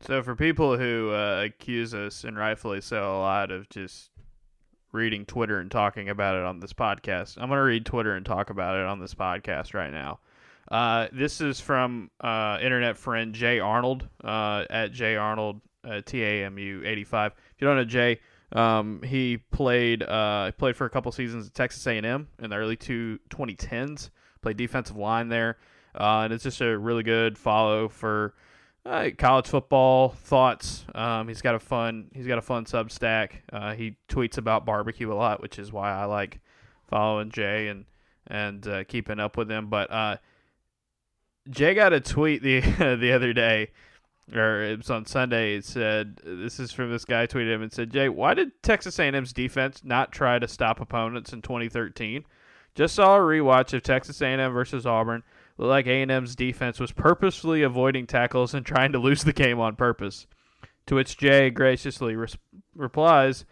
So for people who uh, accuse us, and rightfully so, a lot of just reading Twitter and talking about it on this podcast, I'm going to read Twitter and talk about it on this podcast right now. Uh, this is from uh, internet friend Jay Arnold uh, at Jay Arnold uh, TAMU 85. If you don't know Jay, um, he played uh, played for a couple seasons at Texas A&M in the early two 2010s. Played defensive line there, and it's just a really good follow for uh, college football thoughts. Um, he's got a fun he's got a fun Substack. Uh, he tweets about barbecue a lot, which is why I like following Jay and and uh, keeping up with him. But uh, Jay got a tweet the the other day, or it was on Sunday. It said this is from this guy tweeted him and said, "Jay, why did Texas A&M's defense not try to stop opponents in 2013? Just saw a rewatch of Texas A&M versus Auburn." Like A&M's defense was purposefully avoiding tackles and trying to lose the game on purpose. To which Jay graciously res- replies,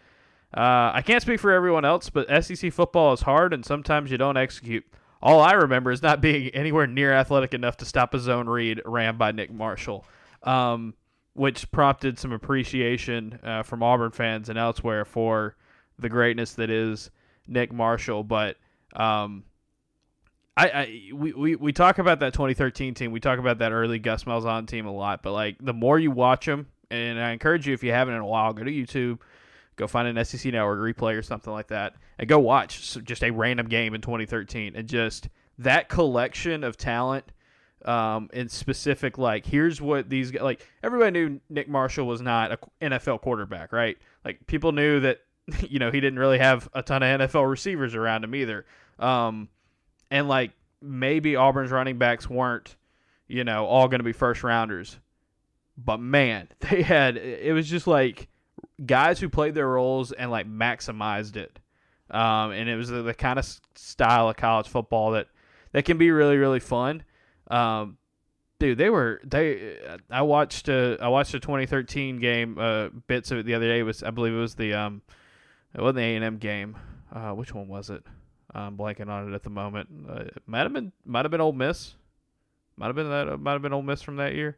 uh, I can't speak for everyone else, but SEC football is hard and sometimes you don't execute. All I remember is not being anywhere near athletic enough to stop a zone read ran by Nick Marshall, um, which prompted some appreciation uh, from Auburn fans and elsewhere for the greatness that is Nick Marshall. But um, I, I we, we, we talk about that 2013 team. We talk about that early Gus Malzahn team a lot. But like the more you watch them, and I encourage you if you haven't in a while, go to YouTube, go find an SEC Network replay or something like that, and go watch just a random game in 2013, and just that collection of talent. Um, in specific, like here's what these like everybody knew Nick Marshall was not an NFL quarterback, right? Like people knew that you know he didn't really have a ton of NFL receivers around him either. Um, and like maybe Auburn's running backs weren't, you know, all going to be first rounders. But man, they had it was just like guys who played their roles and like maximized it. Um, and it was the, the, kind of style of college football that that can be really really fun. Um, dude, they were they. I watched uh, I watched a 2013 game uh, bits of it the other day. It was I believe it was the um, it wasn't the A and M game. Uh, which one was it? I'm blanking on it at the moment. Uh, might have been might have been Ole Miss. Might have been that might have been Ole Miss from that year.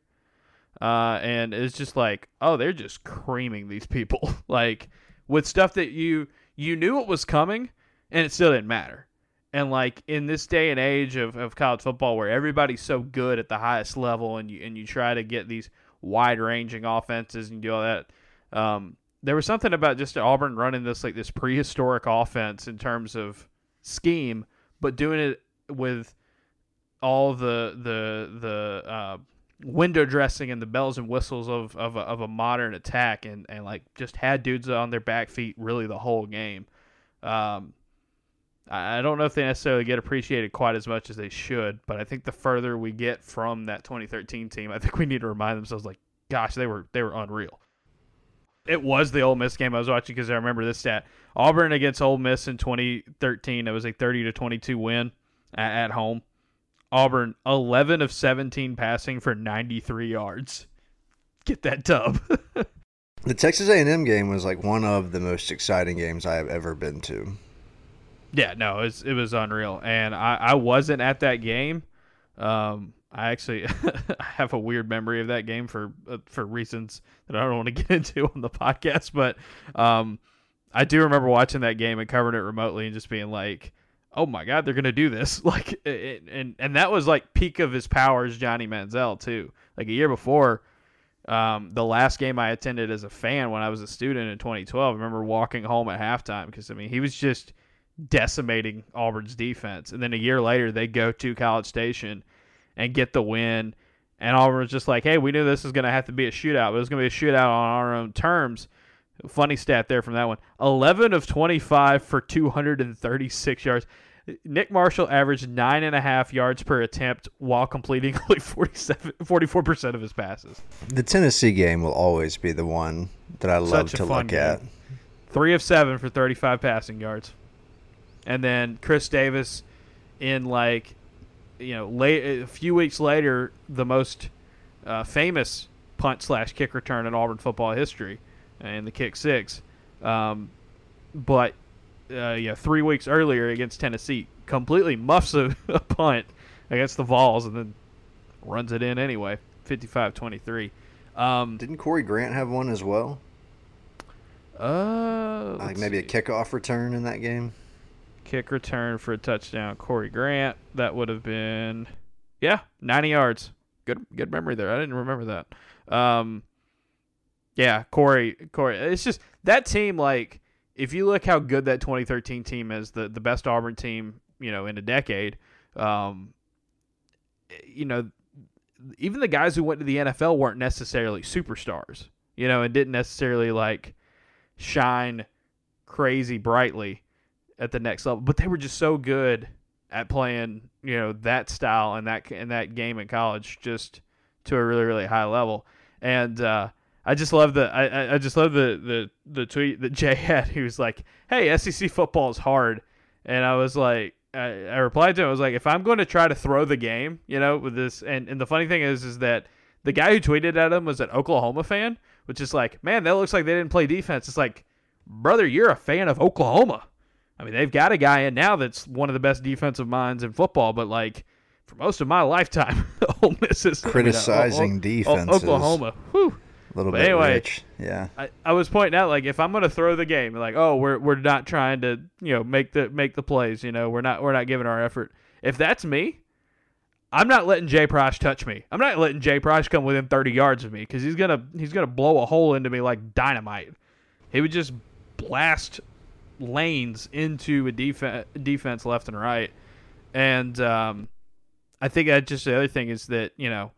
Uh, and it's just like, oh, they're just creaming these people like with stuff that you you knew it was coming, and it still didn't matter. And like in this day and age of, of college football, where everybody's so good at the highest level, and you and you try to get these wide ranging offenses and do all that, um, there was something about just Auburn running this like this prehistoric offense in terms of scheme, but doing it with all the the the uh, window dressing and the bells and whistles of of a, of a modern attack, and and like just had dudes on their back feet really the whole game. Um, I don't know if they necessarily get appreciated quite as much as they should, but I think the further we get from that 2013 team, I think we need to remind themselves like, gosh, they were they were unreal. It was the Ole Miss game I was watching because I remember this stat. Auburn against Ole Miss in 2013. It was a 30 to 22 win at, at home. Auburn 11 of 17 passing for 93 yards. Get that tub. the Texas A&M game was like one of the most exciting games I have ever been to. Yeah, no, it was, it was unreal, and I, I wasn't at that game. Um, I actually have a weird memory of that game for uh, for reasons that I don't want to get into on the podcast, but um, I do remember watching that game and covering it remotely and just being like, "Oh my god, they're gonna do this!" Like, it, and and that was like peak of his powers, Johnny Manziel too. Like a year before, um, the last game I attended as a fan when I was a student in 2012. I remember walking home at halftime because I mean he was just decimating Auburn's defense, and then a year later they go to College Station and get the win. And Auburn was just like, hey, we knew this was going to have to be a shootout, but it was going to be a shootout on our own terms. Funny stat there from that one 11 of 25 for 236 yards. Nick Marshall averaged nine and a half yards per attempt while completing only 47, 44% of his passes. The Tennessee game will always be the one that I love to look game. at. Three of seven for 35 passing yards. And then Chris Davis in like you know, late, a few weeks later, the most uh, famous punt slash kick return in Auburn football history, and the kick six. Um, but uh, yeah, three weeks earlier against Tennessee, completely muffs a, a, punt against the Vols and then runs it in anyway, 55-23. Um, Didn't Corey Grant have one as well? uh, Like maybe a see. kickoff return in that game. kick return for a touchdown. Corey Grant. That would have been, yeah, 90 yards. Good, good memory there. I didn't remember that. Um, yeah, Corey, Corey. It's just that team. Like, if you look how good that 2013 team is, the the best Auburn team, you know, in a decade. Um, you know, even the guys who went to the NFL weren't necessarily superstars. You know, and didn't necessarily like shine crazy brightly at the next level, but they were just so good at playing, you know, that style and that and that game in college just to a really really high level. And uh, I just love the I, I- just love the, the the tweet that Jay had. He was like, "Hey, SEC football is hard," and I was like. I, I replied to him. I was like, if I'm going to try to throw the game, you know, with this, and, and the funny thing is, is that the guy who tweeted at him was an Oklahoma fan, which is like, man, that looks like they didn't play defense. It's like, brother, you're a fan of Oklahoma. I mean, they've got a guy in now that's one of the best defensive minds in football, but like for most of my lifetime, Ole Miss is Criticizing O- defenses. Oklahoma. Whew. Little But bit anyway, rich. Yeah. I, I was pointing out like if I'm gonna throw the game, like oh we're we're not trying to you know make the make the plays, you know we're not we're not giving our effort. If that's me, I'm not letting Jay Prosch touch me. I'm not letting Jay Prosch come within 30 yards of me because he's gonna he's gonna blow a hole into me like dynamite. He would just blast lanes into a defense defense left and right, and um, I think that just the other thing is that you know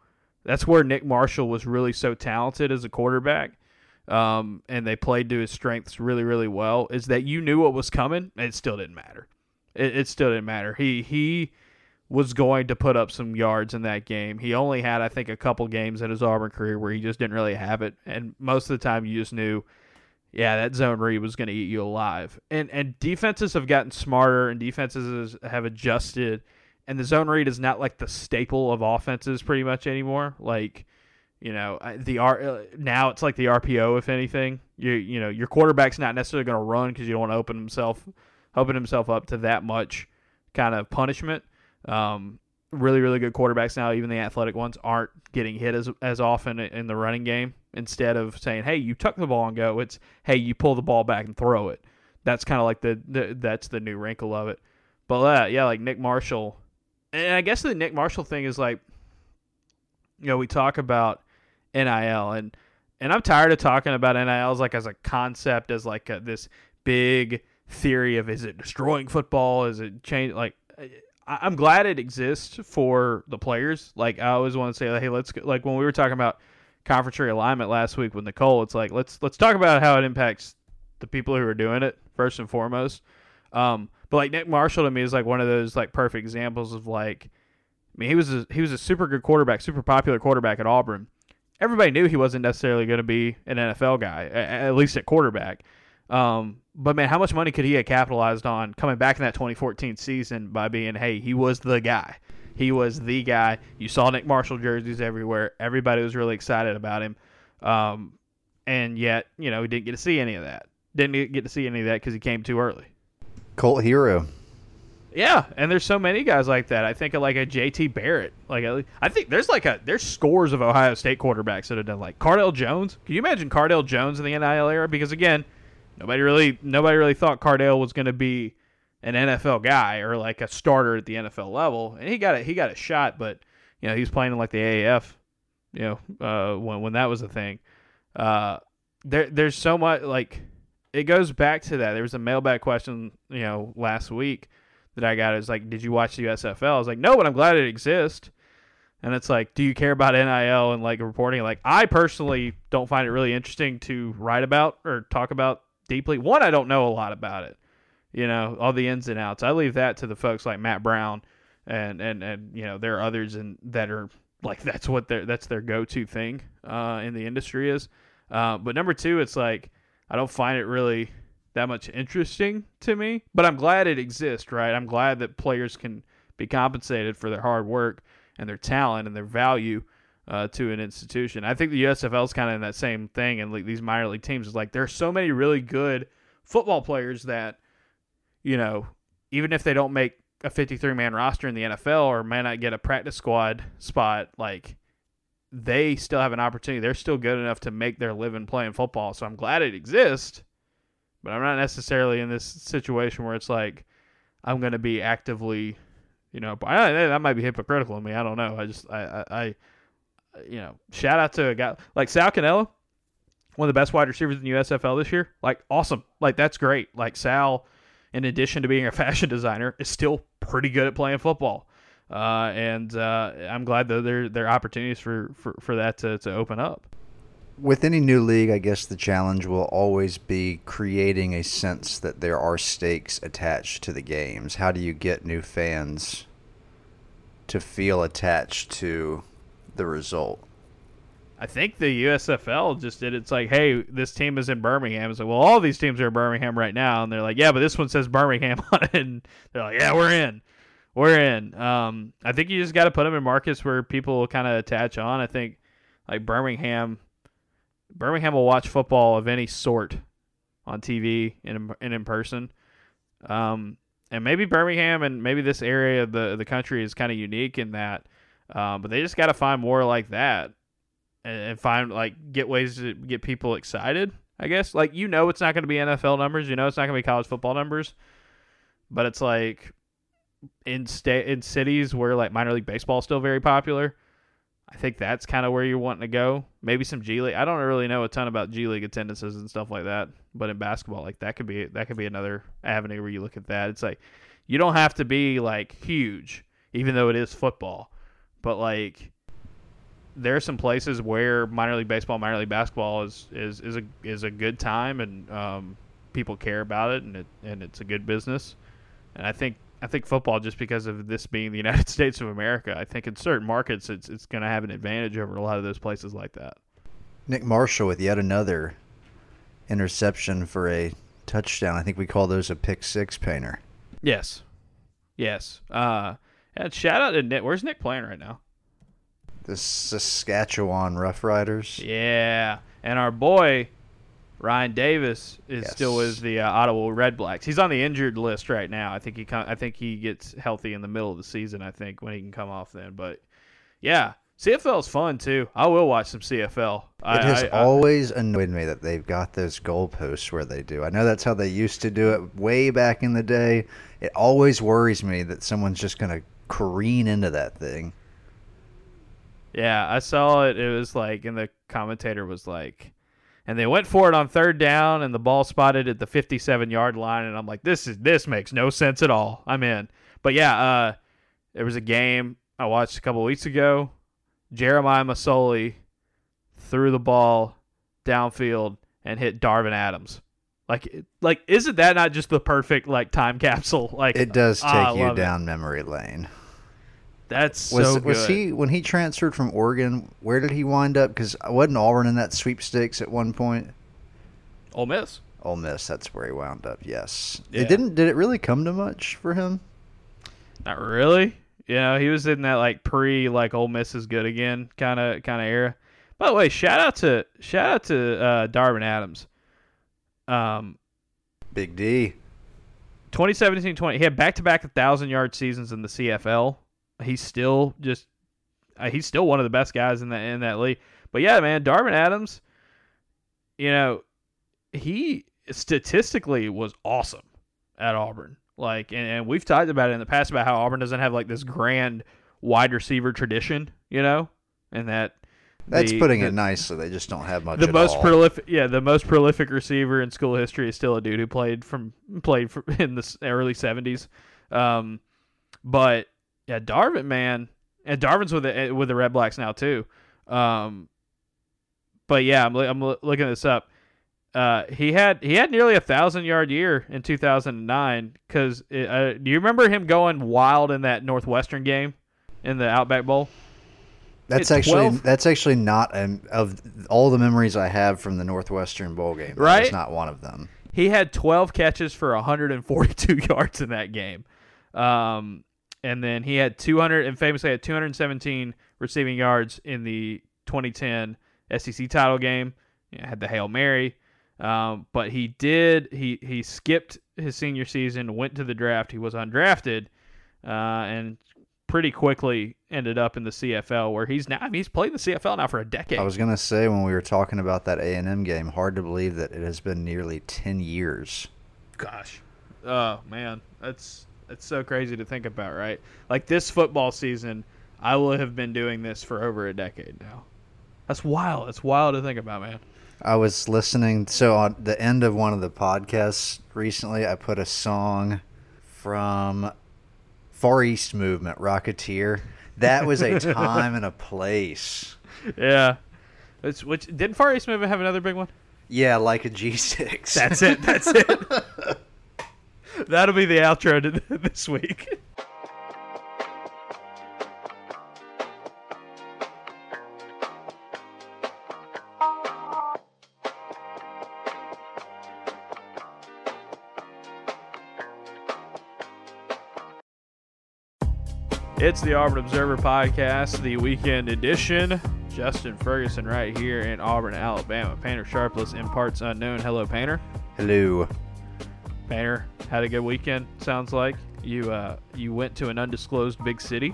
that's where Nick Marshall was really so talented as a quarterback. Um, and they played to his strengths really, really well. Is that you knew what was coming? It still didn't matter. It, it still didn't matter. He he was going to put up some yards in that game. He only had, I think, a couple games in his Auburn career where he just didn't really have it, and most of the time you just knew, yeah, that zone read was going to eat you alive. And and defenses have gotten smarter, and defenses have adjusted, and the zone read is not like the staple of offenses pretty much anymore. Like, you know, the R uh, now it's like the RPO. If anything, you you know your quarterback's not necessarily going to run because you don't want to open himself open himself up to that much kind of punishment. Um, really, really good quarterbacks now, even the athletic ones, aren't getting hit as as often in the running game. Instead of saying, "Hey, you tuck the ball and go," it's, "Hey, you pull the ball back and throw it." That's kind of like the, the that's the new wrinkle of it. But uh, yeah, like Nick Marshall, and I guess the Nick Marshall thing is like, you know, we talk about NIL and and I'm tired of talking about NILs like as a concept, as like a, this big theory of is it destroying football? Is it change? Like, I, I'm glad it exists for the players. Like, I always want to say, hey, let's like when we were talking about conference realignment last week with Nicole, it's like let's let's talk about how it impacts the people who are doing it first and foremost. Um, but like Nick Marshall to me is like one of those like perfect examples of like, I mean, he was a, he was a super good quarterback, super popular quarterback at Auburn. Everybody knew he wasn't necessarily going to be an NFL guy, at least at quarterback. Um, but man, how much money could he have capitalized on coming back in that 2014 season by being, hey, he was the guy. He was the guy. You saw Nick Marshall jerseys everywhere. Everybody was really excited about him. Um, and yet, you know, he didn't get to see any of that. Didn't get to see any of that because he came too early. Cult hero. Yeah, and there's so many guys like that. I think of like a JT Barrett. Like I think there's like a there's scores of Ohio State quarterbacks that have done like Cardale Jones. Can you imagine Cardale Jones in the NIL era? Because again, nobody really nobody really thought Cardale was going to be an NFL guy or like a starter at the NFL level, and he got a, he got a shot, but you know he was playing in like the AAF, you know, uh, when when that was a thing. Uh, there there's so much like it goes back to that. There was a mailbag question, you know, last week that I got. It was like, did you watch the USFL? I was like, no, but I'm glad it exists. And it's like, do you care about NIL and like reporting? Like, I personally don't find it really interesting to write about or talk about deeply. One, I don't know a lot about it. You know, all the ins and outs. I leave that to the folks like Matt Brown and and and you know there are others and that are like that's what their that's their go to thing uh, in the industry is. Uh, but number two, it's like I don't find it really that much interesting to me. But I'm glad it exists, right? I'm glad that players can be compensated for their hard work and their talent and their value uh, to an institution. I think the USFL is kind of in that same thing, and like these minor league teams is like there are so many really good football players that you know even if they don't make a 53 man roster in the NFL or may not get a practice squad spot, like they still have an opportunity. They're still good enough to make their living playing football. So I'm glad it exists, but I'm not necessarily in this situation where it's like I'm going to be actively, you know, I, that might be hypocritical of me. I don't know. I just, I, I, I you know, shout out to a guy like Sal Cannella, one of the best wide receivers in the USFL this year. Like, awesome. Like, that's great. Like, Sal, in addition to being a fashion designer, is still pretty good at playing football. Uh, and uh, I'm glad that there there are opportunities for, for, for that to, to open up. With any new league, I guess the challenge will always be creating a sense that there are stakes attached to the games. How do you get new fans to feel attached to the result? I think the USFL just did. It's like, hey, this team is in Birmingham. It's like, well, all these teams are in Birmingham right now, and they're like, yeah, but this one says Birmingham on it, and they're like, yeah, we're in we're in. Um, I think you just got to put them in markets where people kind of attach on. I think like Birmingham, Birmingham will watch football of any sort on TV and in, in person. Um, and maybe Birmingham and maybe this area of the the country is kind of unique in that. Um, but they just got to find more like that and, and find like get ways to get people excited. I guess like you know it's not going to be NFL numbers, you know it's not going to be college football numbers, but it's like in state in cities where like minor league baseball is still very popular. I think that's kind of where you're wanting to go. Maybe some G League. I don't really know a ton about G League attendances and stuff like that, but in basketball, like that could be that could be another avenue where you look at that. It's like you don't have to be like huge, even though it is football, but like there are some places where minor league baseball, minor league basketball is is is a is a good time and um, people care about it and it and it's a good business. And I think I think football, just because of this being the United States of America, I think in certain markets it's it's going to have an advantage over a lot of those places like that. Nick Marshall with yet another interception for a touchdown. I think we call those a pick six painter. Yes, yes. Uh, and shout out to Nick. Where's Nick playing right now? The Saskatchewan Roughriders. Yeah, and our boy Ryan Davis is yes. still with the uh, Ottawa Red Blacks. He's on the injured list right now. I think he I think he gets healthy in the middle of the season. I think when he can come off then. But yeah, CFL is fun too. I will watch some CFL. It I, has I, always I, annoyed me that they've got those goalposts where they do. I know that's how they used to do it way back in the day. It always worries me that someone's just going to careen into that thing. Yeah, I saw it. It was like, and the commentator was like and they went for it on third down and the ball spotted at the 57 yard line and i'm like this is this makes no sense at all. I'm in. But yeah uh there was a game i watched a couple weeks ago. Jeremiah masoli threw the ball downfield and hit darvin adams. Like like isn't that not just the perfect like time capsule? Like it does take you down it. memory lane that's was, so Was he when he transferred from Oregon? Where did he wind up? Because wasn't Auburn in that sweepstakes at one point? Ole Miss. Ole Miss. That's where he wound up. Yes. Yeah. It didn't. Did it really come to much for him? Not really. You know, he was in that like pre like Ole Miss is good again kind of kind of era. By the way, shout out to shout out to uh, Darvin Adams. Um, Big D. 2017-20. He had back-to-back 1,000-yard seasons in the CFL he's still just uh, he's still one of the best guys in that in that league. But yeah, man, Darvin Adams, you know, he statistically was awesome at Auburn. Like, and, and we've talked about it in the past about how Auburn doesn't have like this grand wide receiver tradition, you know, and that that's the, putting the, it nicely. They just don't have much. The most all. prolific, yeah, the most prolific receiver in school history is still a dude who played from played for, in the early seventies. Um, but yeah, Darvin, man, and Darvin's with the with the Red Blacks now too. Um, but yeah, I'm I'm looking this up. Uh, he had he had nearly a thousand yard year in 2009. Because uh, do you remember him going wild in that Northwestern game in the Outback Bowl? That's actually 12? that's actually not of all the memories I have from the Northwestern bowl game. Right, it's not one of them. He had 12 catches for 142 yards in that game. Um, and then he had 200 and famously had 217 receiving yards in the 2010 SEC title game. You know, had the hail mary, um, but he did he he skipped his senior season, went to the draft. He was undrafted, uh, and pretty quickly ended up in the CFL, where he's now I mean, he's played in the CFL now for a decade. I was gonna say when we were talking about that A and M game, hard to believe that it has been nearly ten years. Gosh, oh man, that's that's so crazy to think about, right? Like this football season, I will have been doing this for over a decade now. That's wild. That's wild to think about, man. I was listening. So on the end of one of the podcasts recently, I put a song from Far East Movement, Rocketeer. That was a time and a place. Yeah. It's, which didn't Far East Movement have another big one? Yeah, like a G6. That's it. That's it. That'll be the outro to this week. It's the Auburn Observer Podcast, the weekend edition. Justin Ferguson right here in Auburn, Alabama. Painter Sharpless in parts unknown. Hello, Painter. Hello. Painter had a good weekend. Sounds like you uh, you went to an undisclosed big city.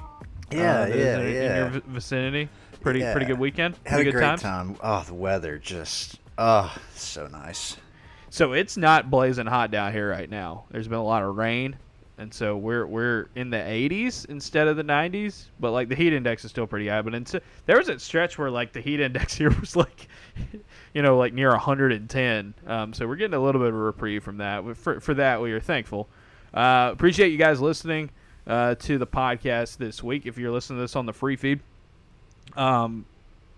Yeah, uh, yeah, in, yeah. In your vicinity. Pretty Yeah. pretty good weekend. Had Pretty a good great times? time. Oh, the weather just oh, so nice. So it's not blazing hot down here right now. There's been a lot of rain, and so we're we're in the 80s instead of the 90s. But like the heat index is still pretty high. But it's, there was a stretch where like the heat index here was like, you know, like near 110. Um, so we're getting a little bit of a reprieve from that. For for that, we are thankful. Uh, appreciate you guys listening uh, to the podcast this week. If you're listening to this on the free feed, um,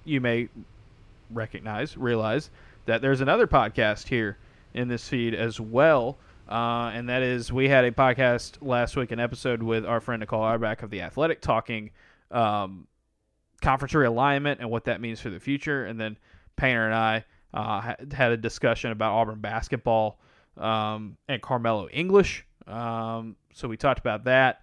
you may recognize, realize that there's another podcast here in this feed as well. Uh, and that is, we had a podcast last week, an episode with our friend Nicole Auerbach of The Athletic, talking um, conference realignment and what that means for the future. And then Painter and I uh, had a discussion about Auburn basketball um, and Carmelo English. Um, so we talked about that.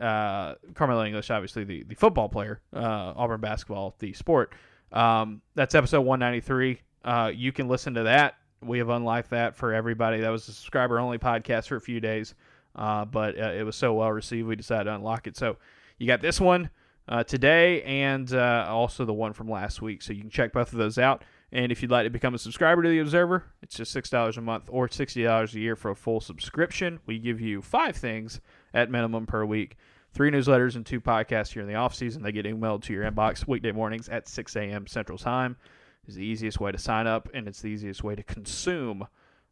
Uh, Carmelo English, obviously the, the football player, uh, Auburn basketball, the sport. Um, that's episode 193. Uh, you can listen to that. We have unlocked that for everybody. That was a subscriber only podcast for a few days, uh, but uh, it was so well received, we decided to unlock it. So you got this one today and also the one from last week. So you can check both of those out. And if you'd like to become a subscriber to the Observer, it's just $6 a month or $60 a year for a full subscription. We give you five things at minimum per week three newsletters and two podcasts here in the off season. They get emailed to your inbox weekday mornings at 6 a.m. Central Time. Is the easiest way to sign up, and it's the easiest way to consume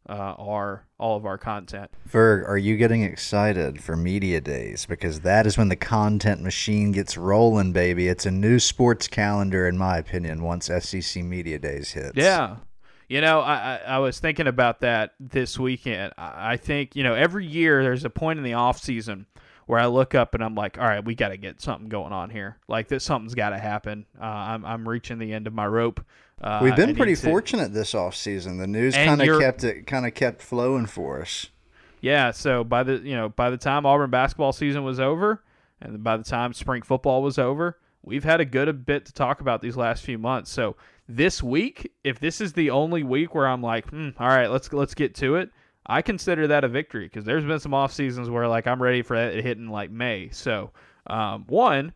uh, our all of our content. Ferg, are you getting excited for media days? Because that is when the content machine gets rolling, baby. It's a new sports calendar, in my opinion, once SEC media days hits. Yeah. You know, I, I, I was thinking about that this weekend. I, I think, you know, every year there's a point in the off season where I look up and I'm like, all right, we got to get something going on here. Like this, something's got to happen. Uh, I'm, I'm reaching the end of my rope. Uh, We've been pretty to- fortunate this off season. The news kind of kept it kind of kept flowing for us. Yeah, so by the you know by the time Auburn basketball season was over, and by the time spring football was over, we've had a good bit to talk about these last few months. So this week, if this is the only week where I'm like, hmm, all right, let's let's get to it, I consider that a victory because there's been some off seasons where like I'm ready for it hitting like May. So um, one,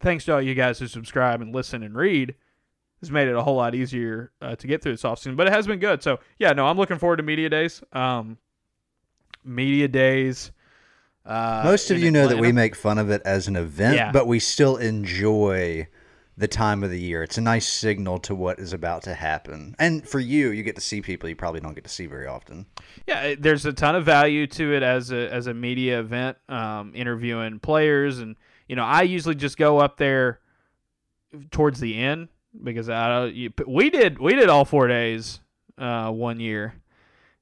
thanks to all you guys who subscribe and listen and read. Has made it a whole lot easier uh, to get through this offseason, but it has been good. So yeah, no, I'm looking forward to media days. Um, media days. Uh, Most of you know that we make fun of it as an event, Yeah. but we still enjoy the time of the year. It's a nice signal to what is about to happen. And for you, you get to see people you probably don't get to see very often. Yeah, there's a ton of value to it as a as a media event, um, interviewing players, and you know, I usually just go up there towards the end because I. You, we did we did all four days uh, one year,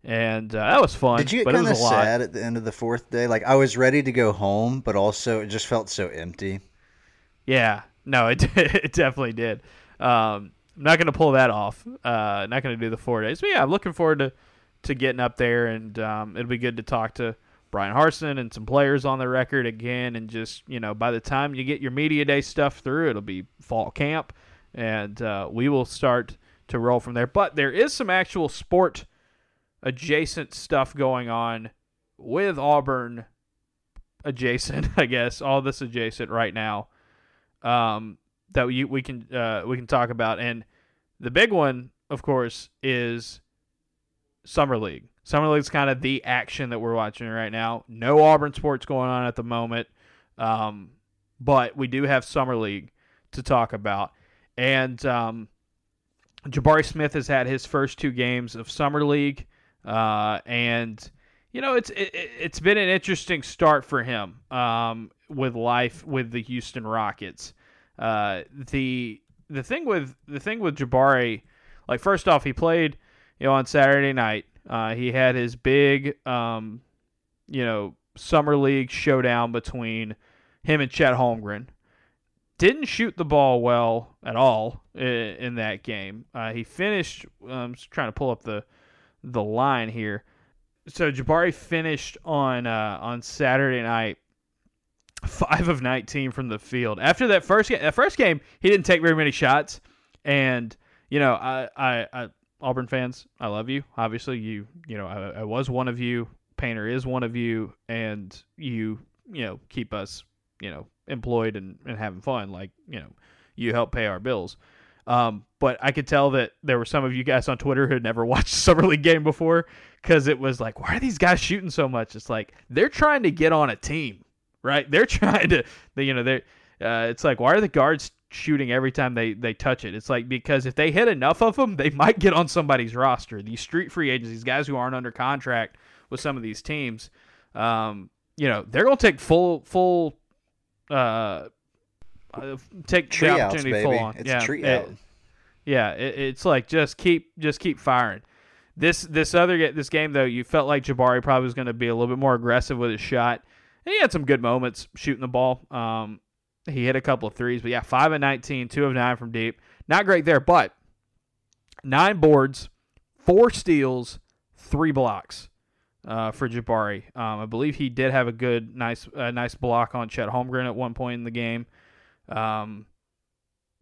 and uh, that was fun. Did you get kind of lot. sad at the end of the fourth day? Like I was ready to go home, but also it just felt so empty. Yeah, no, it it definitely did. Um, I'm not gonna pull that off. Uh, not gonna do the four days, but yeah, I'm looking forward to to getting up there, and um, it'll be good to talk to Bryan Harsin and some players on the record again, and just you know, by the time you get your media day stuff through, it'll be fall camp, and uh, we will start to roll from there. But there is some actual sport adjacent stuff going on with Auburn adjacent, I guess, all this adjacent right now. Um, that we we can uh, we can talk about, and the big one, of course, is summer league. Summer league's kind of the action that we're watching right now. No Auburn sports going on at the moment, um, but we do have summer league to talk about, and um, Jabari Smith has had his first two games of summer league, uh, and you know it's it, it's been an interesting start for him um, with life with the Houston Rockets. Uh, the the thing with the thing with Jabari, like first off, he played you know on Saturday night. Uh, he had his big um, you know summer league showdown between him and Chet Holmgren. Didn't shoot the ball well at all in, in that game. Uh, he finished. I'm trying to pull up the the line here. So Jabari finished on uh, on Saturday night five of 19 from the field. After that first game, that first game, he didn't take very many shots. And, you know, I, I, I Auburn fans, I love you. Obviously, you, you know, I, I was one of you. Painter is one of you. And you, you know, keep us, you know, employed and, and having fun. Like, you know, you help pay our bills. Um, but I could tell that there were some of you guys on Twitter who had never watched a summer league game before because it was like, why are these guys shooting so much? It's like they're trying to get on a team right? They're trying to, they, you know, they uh, it's like why are the guards shooting every time they they touch it? It's like because if they hit enough of them, they might get on somebody's roster. These street free agents, these guys who aren't under contract with some of these teams, um, you know, they're gonna take full full. Uh, uh, take tree the opportunity outs, full on. It's yeah, tree it- out. yeah, it, it's like just keep just keep firing. This this other this game though, you felt like Jabari probably was going to be a little bit more aggressive with his shot. He had some good moments shooting the ball. Um, he hit a couple of threes, but yeah, five and 19, two of nine from deep. Not great there, but nine boards, four steals, three blocks uh, for Jabari. Um, I believe he did have a good, nice, uh, nice block on Chet Holmgren at one point in the game. Um,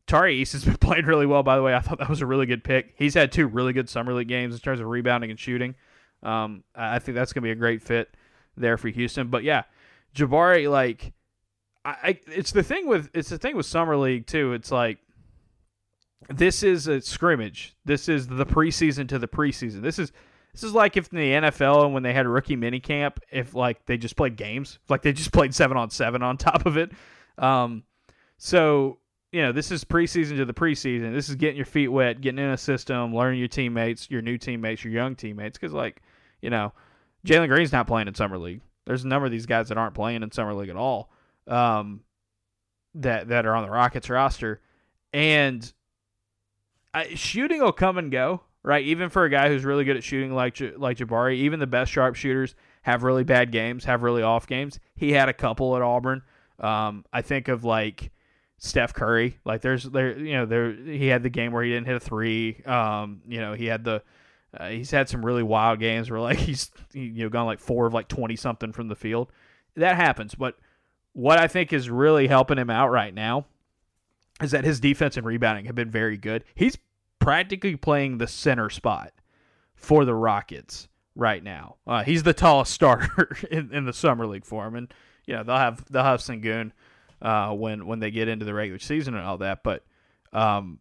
Tari Eason has been playing really well, by the way. I thought that was a really good pick. He's had two really good summer league games in terms of rebounding and shooting. Um, I think that's going to be a great fit there for Houston. But yeah, Jabari, like, I, I, it's the thing with it's the thing with summer league too. It's like this is a scrimmage. This is the preseason to the preseason. This is this is like if in the NFL and when they had a rookie mini camp, if like they just played games, like they just played seven on seven on top of it. Um, so you know this is preseason to the preseason. This is getting your feet wet, getting in a system, learning your teammates, your new teammates, your young teammates. Because like you know, Jalen Green's not playing in summer league. There's a number of these guys that aren't playing in summer league at all. Um, that that are on the Rockets roster, and I, shooting will come and go, right? Even for a guy who's really good at shooting like like Jabari, even the best sharpshooters have really bad games, have really off games. He had a couple at Auburn. Um, I think of like Steph Curry. Like there's there you know there he had the game where he didn't hit a three. Um, you know he had the uh, he's had some really wild games where like he's you know gone like four of like twenty something from the field. That happens, but what I think is really helping him out right now is that his defense and rebounding have been very good. He's practically playing the center spot for the Rockets right now. Uh, he's the tallest starter in, in the summer league for him, and you know they'll have they'll have Sengun uh, when when they get into the regular season and all that. But um,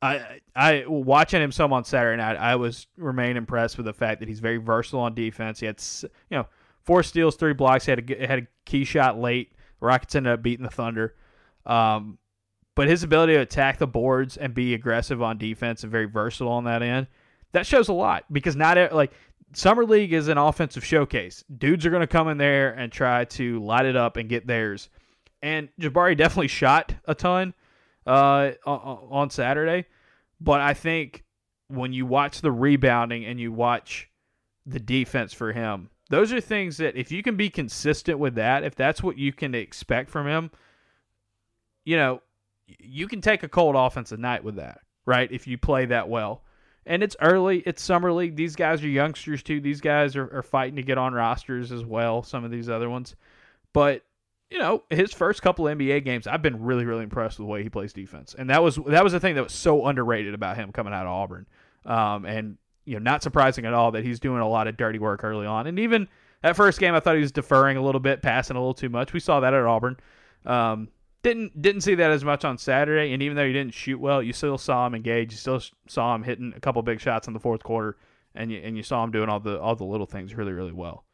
I I watching him some on Saturday night, I was remain impressed with the fact that he's very versatile on defense. He had you know four steals, three blocks. He had a had a key shot late. Rockets ended up beating the Thunder. Um, but his ability to attack the boards and be aggressive on defense and very versatile on that end, that shows a lot because not like summer league is an offensive showcase. Dudes are going to come in there and try to light it up and get theirs. And Jabari definitely shot a ton uh, on, Saturday, but I think when you watch the rebounding and you watch the defense for him, those are things that if you can be consistent with that, if that's what you can expect from him, you know, you can take a cold offensive night with that, right? If you play that well. And it's early, it's summer league. These guys are youngsters too. These guys are, are fighting to get on rosters as well, some of these other ones. But you know, his first couple NBA games, I've been really, really impressed with the way he plays defense, and that was that was the thing that was so underrated about him coming out of Auburn. Um, and you know, not surprising at all that he's doing a lot of dirty work early on, and even That first game, I thought he was deferring a little bit, passing a little too much. We saw that at Auburn. Um, didn't didn't see that as much on Saturday, and even though he didn't shoot well, you still saw him engage. You still saw him hitting a couple big shots in the fourth quarter, and you and you saw him doing all the all the little things really really well.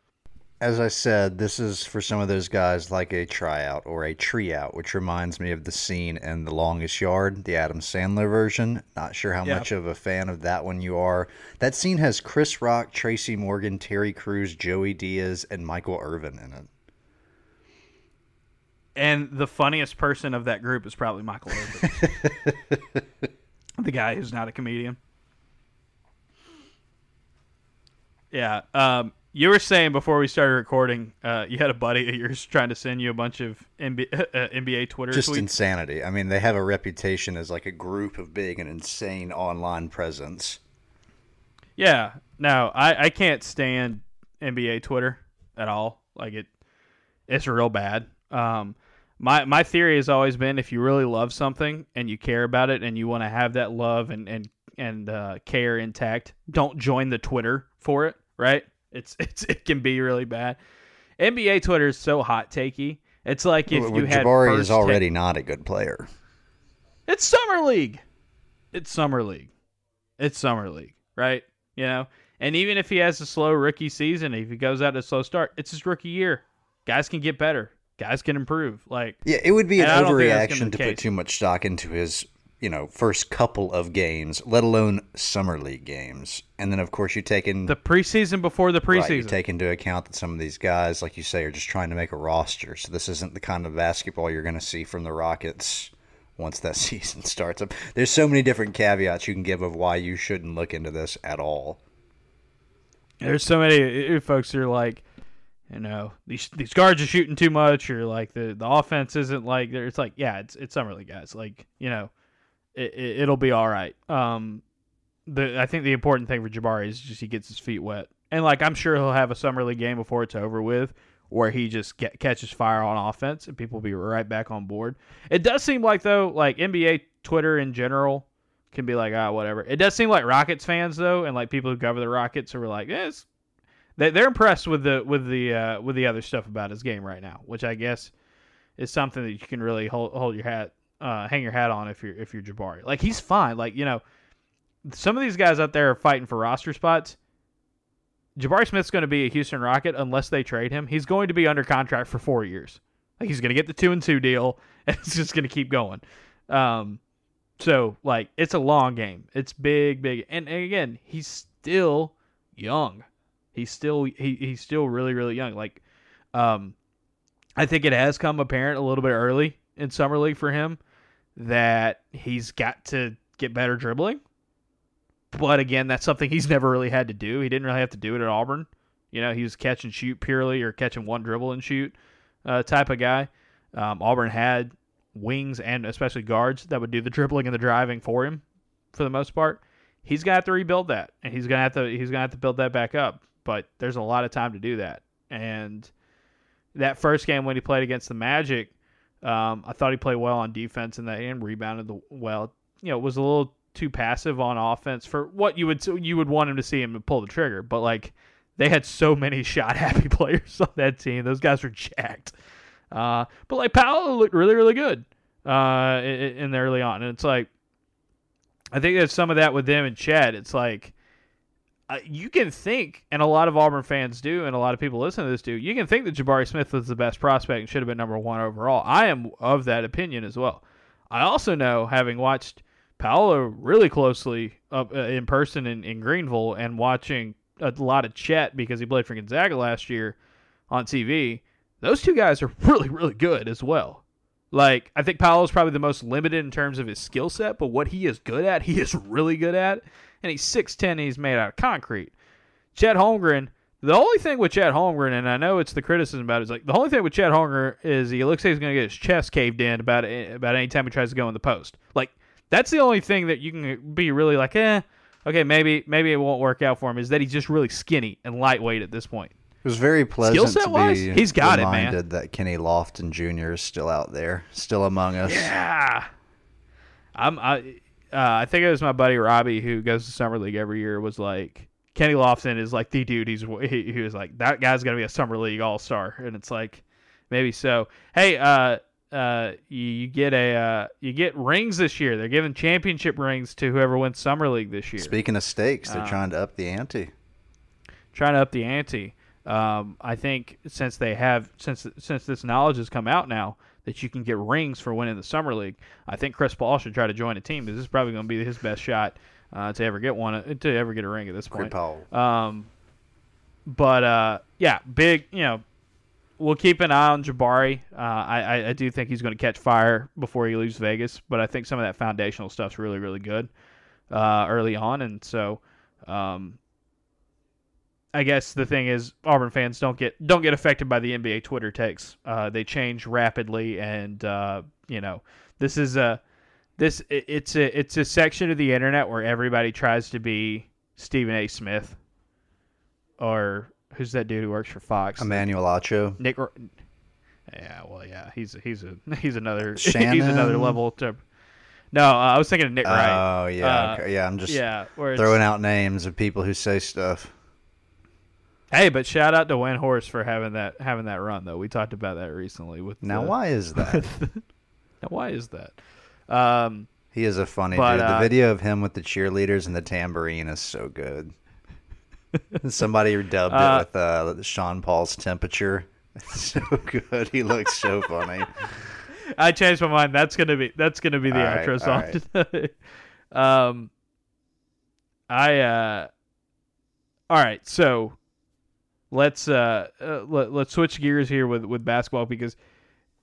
As I said, this is for some of those guys like a tryout or a tree out, which reminds me of the scene in The Longest Yard, the Adam Sandler version. Not sure how Yeah. much of a fan of that one you are. That scene has Chris Rock, Tracy Morgan, Terry Crews, Joey Diaz, and Michael Irvin in it. And the funniest person of that group is probably Michael Irvin, the guy who's not a comedian. Yeah. Um, you were saying before we started recording, uh, you had a buddy that you're trying to send you a bunch of NBA, uh, NBA Twitter Just tweets. insanity. I mean, they have a reputation as like a group of big and insane online presence. Yeah, Now, I, I can't stand NBA Twitter at all. Like it, it's real bad. Um, my my theory has always been if you really love something and you care about it and you want to have that love and and and uh, care intact, don't join the Twitter for it. Right? It's it's it can be really bad. NBA Twitter is so hot takey. It's like if Well, you had Jabari is take- already not a good player. it's summer league. It's summer league. It's summer league, right? You know, and even if he has a slow rookie season, if he goes out to a slow start, it's his rookie year. Guys can get better. Guys can improve. Like Yeah, it would be an And I don't think that's gonna overreaction to put too much stock into his, you know, first couple of games, let alone summer league games. And then, of course, you take in the preseason before the right, you preseason. take into account that some of these guys, like you say, are just trying to make a roster. So this isn't the kind of basketball you're going to see from the Rockets once that season starts up. There's so many different caveats you can give of why you shouldn't look into this at all. There's so many folks who are like, you know, these these guards are shooting too much, or like the the offense isn't like there. It's like, yeah, it's it's summer league guys. Like, you know, it, it'll be all right. Um, the I think the important thing for Jabari is just he gets his feet wet, and like I'm sure he'll have a summer league game before it's over with, where he just get, catches fire on offense, and people will be right back on board. It does seem like though, like NBA Twitter in general can be like, ah, whatever. It does seem like Rockets fans though, and like people who cover the Rockets are like, eh, they they're impressed with the with the uh, with the other stuff about his game right now, which I guess is something that you can really hold hold your hat uh, hang your hat on if you're if you're Jabari. Like he's fine. Like you know, some of these guys out there are fighting for roster spots. Jabari Smith's going to be a Houston Rocket unless they trade him. He's going to be under contract for four years. Like he's going to get the two and two deal, and it's just going to keep going. Um, so like it's a long game. It's big, big, and, and again, he's still young. He's still he, he's still really really young. Like, um, I think it has come apparent a little bit early in summer league for him that he's got to get better dribbling. But again, that's something he's never really had to do. He didn't really have to do it at Auburn. You know, he was catch and shoot purely or catching one dribble and shoot uh, type of guy. Um, Auburn had wings and especially guards that would do the dribbling and the driving for him for the most part. He's gonna have to rebuild that, and he's gonna have to he's gonna have to build that back up. But there's a lot of time to do that. And that first game when he played against the Magic, um, I thought he played well on defense and that and rebounded the, well. You know, was a little too passive on offense for what you would you would want him to see him to pull the trigger. But like they had so many shot happy players on that team; those guys were jacked. Uh, but like Paolo looked really really good uh, in, in the early on, and it's like I think there's some of that with them and Chad. It's like uh, you can think, and a lot of Auburn fans do, and a lot of people listen to this do. You can think that Jabari Smith was the best prospect and should have been number one overall. I am of that opinion as well. I also know, having watched Paolo really closely up uh, in person in, in Greenville and watching a lot of Chet because he played for Gonzaga last year on TV, those two guys are really, really good as well. Like, I think Paolo's probably the most limited in terms of his skill set, but what he is good at, he is really good at. And he's 6'10 and he's made out of concrete. Chet Holmgren, the only thing with Chet Holmgren, and I know it's the criticism about it, is like the only thing with Chet Holmgren is he looks like he's going to get his chest caved in about about any time he tries to go in the post. Like that's the only thing that you can be really like, eh, okay, maybe maybe it won't work out for him. Is that he's just really skinny and lightweight at this point. It was very pleasant to be he's got it, man. reminded that Kenny Lofton Jr. is still out there, still among us. Yeah, I'm. I I think it was my buddy Robbie who goes to summer league every year. Was like Kenny Lofton is like the dude. He's he, he was like that guy's gonna be a summer league all star, and it's like maybe so. Hey, uh, uh, you, you get a uh, you get rings this year. They're giving championship rings to whoever wins summer league this year. Speaking of stakes, they're Um, trying to up the ante. trying to up the ante. Um, I think since they have since since this knowledge has come out now that you can get rings for winning the summer league, I think Chris Paul should try to join a team. because This is probably going to be his best shot uh, to ever get one to ever get a ring at this point. Um, but uh, yeah, big. You know, we'll keep an eye on Jabari. Uh, I, I I do think he's going to catch fire before he leaves Vegas. But I think some of that foundational stuff's really really good uh, early on, and so. Um, I guess the thing is Auburn fans don't get don't get affected by the NBA Twitter takes. Uh, they change rapidly, and uh, you know this is a this it's a it's a section of the internet where everybody tries to be Stephen A. Smith or who's that dude who works for Fox? Emmanuel Acho. Nick. Yeah, well, yeah, he's he's a he's another he's another level to. No, uh, I was thinking of Nick Wright. Oh yeah, Uh, okay. yeah. I'm just yeah, throwing out names of people who say stuff. Hey, but shout out to Windhorst for having that having that run though. We talked about that recently with Now, the- why is that? Now, why is that? Um, he is a funny But, dude. The uh, video of him with the cheerleaders and the tambourine is so good. Somebody dubbed Uh, it with uh, Sean Paul's temperature. It's so good. He looks so funny. I changed my mind. That's gonna be that's gonna be the All right, outro all song right. um, I uh, all right. So let's uh, uh let, let's switch gears here with with basketball because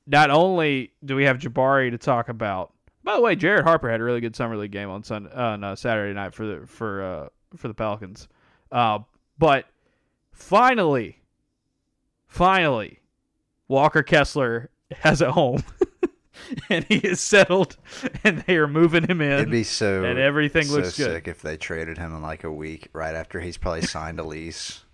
not only do we have Jabari to talk about. By the way, Jared Harper had a really good summer league game on Sun on uh, Saturday night for the for uh for the Pelicans. Uh, but finally, finally, Walker Kessler has a home. and he is settled, and they are moving him in. It'd be so and everything so looks good. sick if they traded him in like a week right after he's probably signed a lease.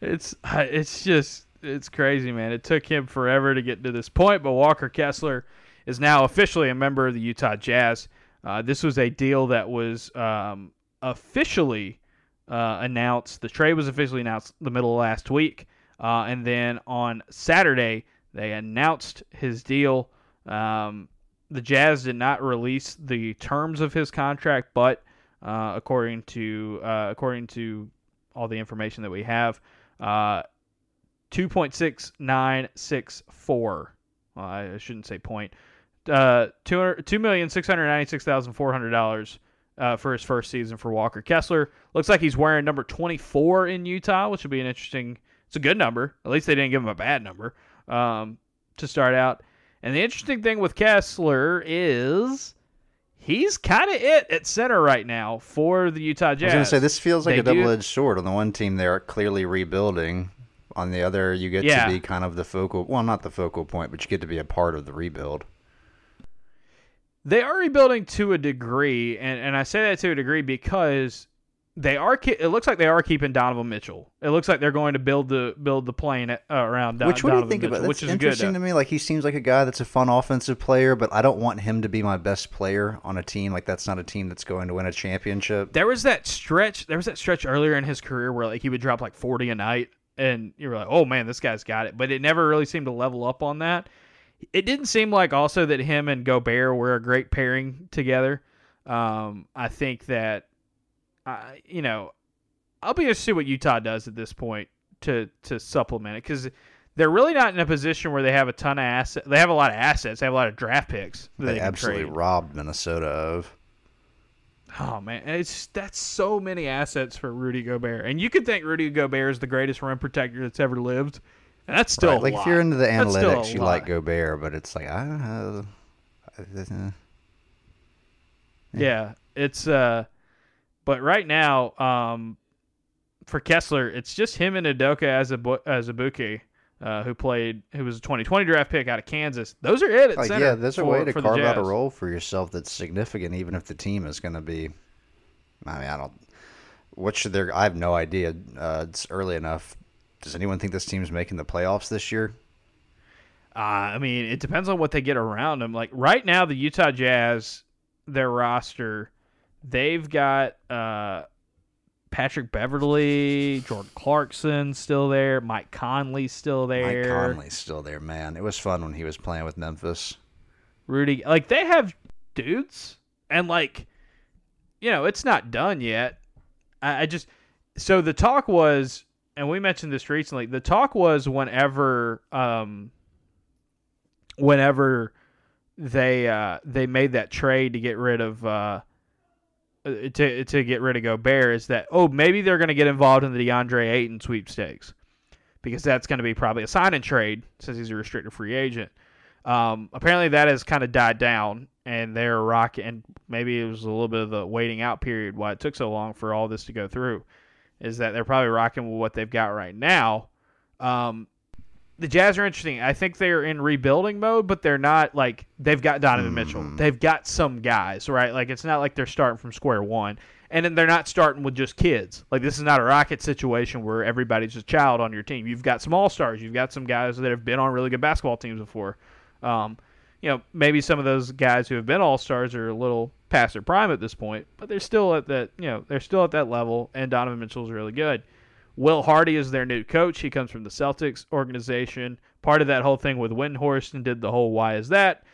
It's it's just it's crazy, man. It took him forever to get to this point, but Walker Kessler is now officially a member of the Utah Jazz. Uh, this was a deal that was um, officially uh, announced. The trade was officially announced the middle of last week, uh, and then on Saturday they announced his deal. Um, the Jazz did not release the terms of his contract, but uh, according to uh, according to all the information that we have, uh, two point six nine six four. Well, I shouldn't say point. Uh, two two million six hundred ninety six thousand four hundred dollars uh, for his first season for Walker Kessler. Looks like he's wearing number twenty four in Utah, which would be an interesting. It's a good number. At least they didn't give him a bad number um, to start out. And the interesting thing with Kessler is he's kind of it at center right now for the Utah Jazz. I was gonna say this feels like They a double-edged sword. On the one team, they are clearly rebuilding. On the other, you get Yeah. to be kind of the focal. Well, not the focal point, but you get to be a part of the rebuild. They are rebuilding to a degree, and, and I say that to a degree because they are. Ke- it looks like they are keeping Donovan Mitchell. It looks like they're going to build the build the plane uh, around Don- which what do you think Mitchell, about? That's which is interesting good. to me. Like he seems like a guy that's a fun offensive player, but I don't want him to be my best player on a team. Like that's not a team that's going to win a championship. There was that stretch. There was that stretch earlier in his career where like he would drop like forty a night, and you were like, "Oh man, this guy's got it." But it never really seemed to level up on that. It didn't seem like also that him and Gobert were a great pairing together. Um, I think that, I you know, I'll be interested to see what Utah does at this point to to supplement it because they're really not in a position where they have a ton of assets. They have a lot of assets. They have a lot of draft picks. That They, they, absolutely trade. robbed Minnesota of. Oh man, it's that's so many assets for Rudy Gobert, and you could think Rudy Gobert is the greatest rim protector that's ever lived, and that's still Right, a like lot. if you're into the That's still a analytics, you lot. like Gobert, but it's like I don't know. Uh, yeah, it's uh, but right now, um, for Kessler, it's just him and Udoka as a as a bouquet. Uh, who played? Who was a 2020 draft pick out of Kansas? Those are it Like, yeah, there's a way to carve out a role for yourself that's significant, even if the team is going to be. I mean, I don't. What should their? I have no idea. Uh, it's early enough. Does anyone think this team's making the playoffs this year? Uh, I mean, it depends on what they get around them. Like right now, the Utah Jazz, their roster, they've got uh, Patrick Beverley, Jordan Clarkson still there, Mike Conley still there. Mike Conley's still there, man. It was fun when he was playing with Memphis. Rudy, like they have dudes, and like, you know, it's not done yet. I, I just so the talk was, and we mentioned this recently. The talk was whenever, um, whenever they uh they made that trade to get rid of uh to to get rid of Gobert is that oh maybe they're going to get involved in the DeAndre Ayton sweepstakes because that's going to be probably a sign and trade since he's a restricted free agent. Um, apparently that has kind of died down and they're rocking and maybe it was a little bit of the waiting out period why it took so long for all this to go through is that they're probably rocking with what they've got right now. Um, the Jazz are interesting. I think they're in rebuilding mode, but they're not like they've got Donovan Mitchell. They've got some guys, right? Like it's not like they're starting from square one. And then they're not starting with just kids. Like this is not a rocket situation where everybody's a child on your team. You've got some all stars. You've got some guys that have been on really good basketball teams before. Um, you know, maybe some of those guys who have been all stars are a little past their prime at this point, but they're still at that. You know, they're still at that level. And Donovan Mitchell's really good. Will Hardy is their new coach. He comes from the Celtics organization. Part of that whole thing with Windhorst and did the whole why is that.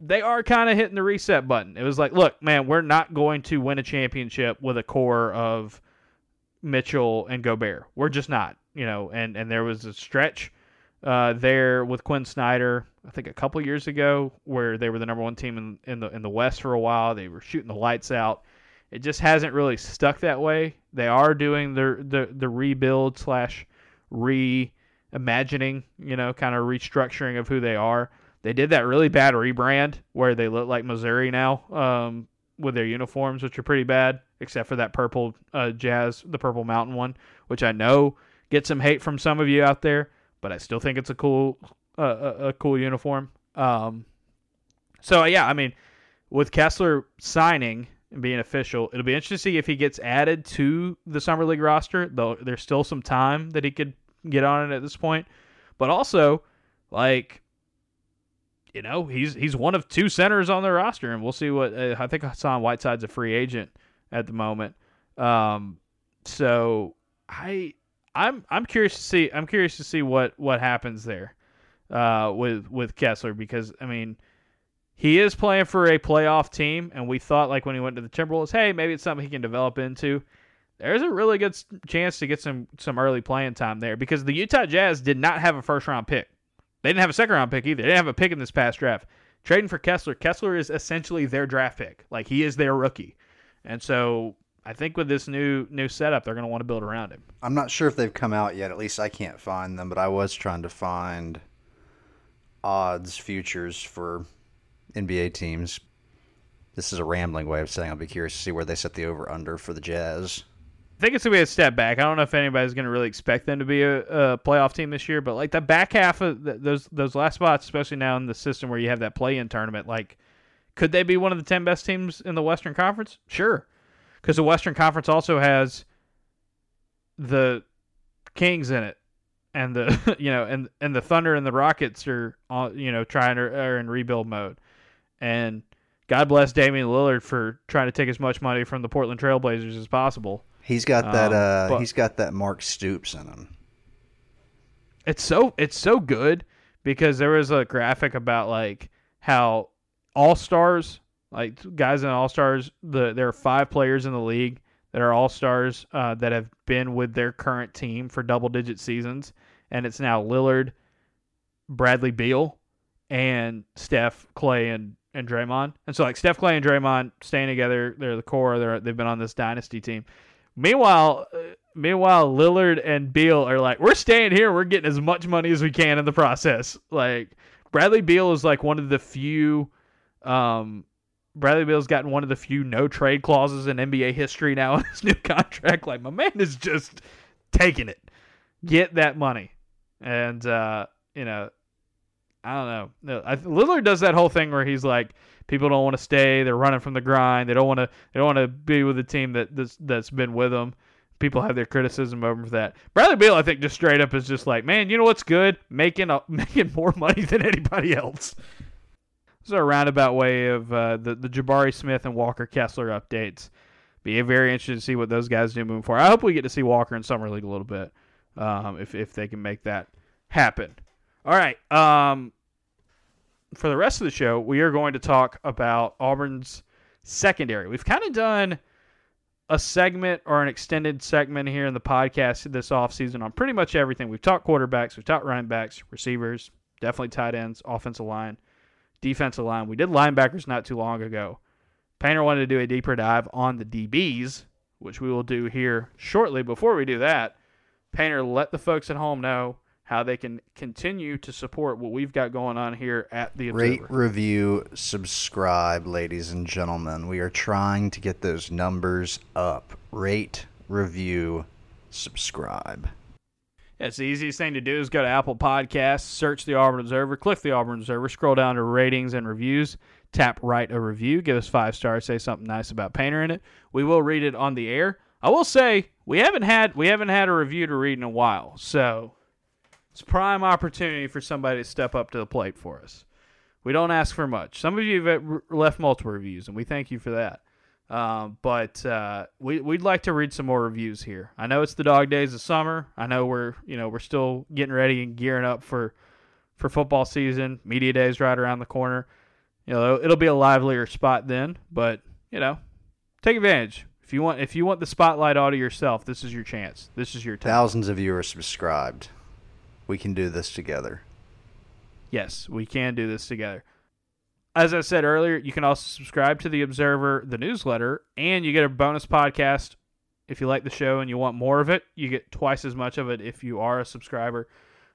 They are kind of hitting the reset button. It was like, look, man, we're not going to win a championship with a core of Mitchell and Gobert. We're just not, you know. And and there was a stretch uh, there with Quin Snyder, I think a couple years ago, where they were the number one team in, in the in the West for a while. They were shooting the lights out. It just hasn't really stuck that way. They are doing the the, the rebuild slash reimagining, you know, kind of restructuring of who they are. They did that really bad rebrand where they look like Missouri now um, with their uniforms, which are pretty bad, except for that purple uh, Jazz, the purple mountain one, which I know gets some hate from some of you out there, but I still think it's a cool uh, a, a cool uniform. Um, so yeah, I mean, with Kessler signing and being official, it'll be interesting to see if he gets added to the summer league roster. Though there's still some time that he could get on it at this point, but also like you know he's he's one of two centers on the roster, and we'll see what uh, I think Hassan Whiteside's a free agent at the moment. Um, so I I'm I'm curious to see I'm curious to see what what happens there uh, with with Kessler because I mean he is playing for a playoff team, and we thought like when he went to the Timberwolves, hey, maybe it's something he can develop into. There's a really good chance to get some some early playing time there because the Utah Jazz did not have a first round pick. They didn't have a second round pick either. They didn't have a pick in this past draft. Trading for Kessler, Kessler is essentially their draft pick. Like he is their rookie, and so I think with this new new setup, they're going to want to build around him. I'm not sure if they've come out yet. At least I can't find them, but I was trying to find odds futures for NBA teams. This is a rambling way of saying I'll be curious to see where they set the over under for the Jazz. I think it's gonna be a step back. I don't know if anybody's gonna really expect them to be a, a playoff team this year, but like the back half of the, those those last spots, especially now in the system where you have that play-in tournament, like could they be one of the ten best teams in the Western Conference? Sure, because the Western Conference also has the Kings in it, and the you know and and the Thunder and the Rockets are you know trying to are in rebuild mode, and God bless Damian Lillard for trying to take as much money from the Portland Trailblazers as possible. He's got that. Um, uh, he's got that Mark Stoops in him. It's so it's so good because there was a graphic about like how all stars, like guys in all stars, the there are five players in the league that are all stars uh, that have been with their current team for double digit seasons, and it's now Lillard, Bradley Beal, and Steph, Clay, and and Draymond. And so like Steph, Clay, and Draymond staying together, they're the core. They're they've been on this dynasty team. Meanwhile, uh, meanwhile, Lillard and Beal are like, we're staying here. We're getting as much money as we can in the process. Like Bradley Beal is like one of the few. Um, Bradley Beal's gotten one of the few no trade clauses in NBA history now in his new contract. Like my man is just taking it. Get that money, and uh, you know, I don't know. Lillard does that whole thing where he's like, people don't want to stay. They're running from the grind. They don't want to. They don't want to be with a team that that's, that's been with them. People have their criticism over that. Bradley Beal, I think, just straight up is just like, man, you know what's good? Making a, making more money than anybody else. This is a roundabout way of uh, the the Jabari Smith and Walker Kessler updates. Be very interested to see what those guys do moving forward. I hope we get to see Walker in summer league a little bit, um, if if they can make that happen. All right. Um, for the rest of the show, we are going to talk about Auburn's secondary. We've kind of done a segment or an extended segment here in the podcast this offseason on pretty much everything. We've talked quarterbacks, we've talked running backs, receivers, definitely tight ends, offensive line, defensive line. We did linebackers not too long ago. Painter wanted to do a deeper dive on the DBs, which we will do here shortly. Before we do that, Painter, let the folks at home know how they can continue to support what we've got going on here at the Observer. Rate, review, subscribe, ladies and gentlemen. We are trying to get those numbers up. Rate, review, subscribe. Yes, the easiest thing to do is go to Apple Podcasts, search the Auburn Observer, click the Auburn Observer, scroll down to ratings and reviews, tap write a review, give us five stars, say something nice about Painter in it. We will read it on the air. I will say we haven't had we haven't had a review to read in a while, so it's prime opportunity for somebody to step up to the plate for us. We don't ask for much. Some of you have left multiple reviews, and we thank you for that. Um, but uh, we we'd like to read some more reviews here. I know it's the dog days of summer. I know we're you know we're still getting ready and gearing up for for football season. Media days right around the corner. You know it'll be a livelier spot then, but you know take advantage. If you want if you want the spotlight all to yourself, this is your chance. This is your time. Thousands of you are subscribed. We can do this together. Yes, we can do this together. As I said earlier, you can also subscribe to the Observer, the newsletter, and you get a bonus podcast if you like the show and you want more of it. You get twice as much of it if you are a subscriber.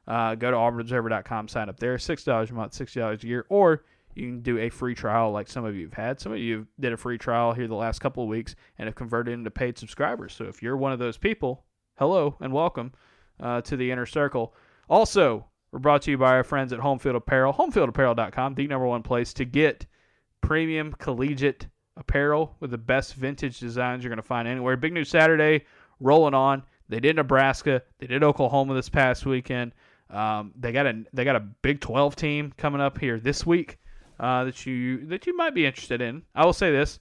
Uh, go to auburnobserver.com, sign up there. $6 a month, $60 a year, or you can do a free trial like some of you have had. Some of you did a free trial here the last couple of weeks and have converted into paid subscribers. So if you're one of those people, hello and welcome uh, to the inner circle. Also, we're brought to you by our friends at Homefield Apparel, homefieldapparel.com, the number one place to get premium collegiate apparel with the best vintage designs you're going to find anywhere. Big News Saturday rolling on. They did Nebraska, they did Oklahoma this past weekend. Um, they got a they got a Big 12 team coming up here this week uh, that you that you might be interested in. I will say this: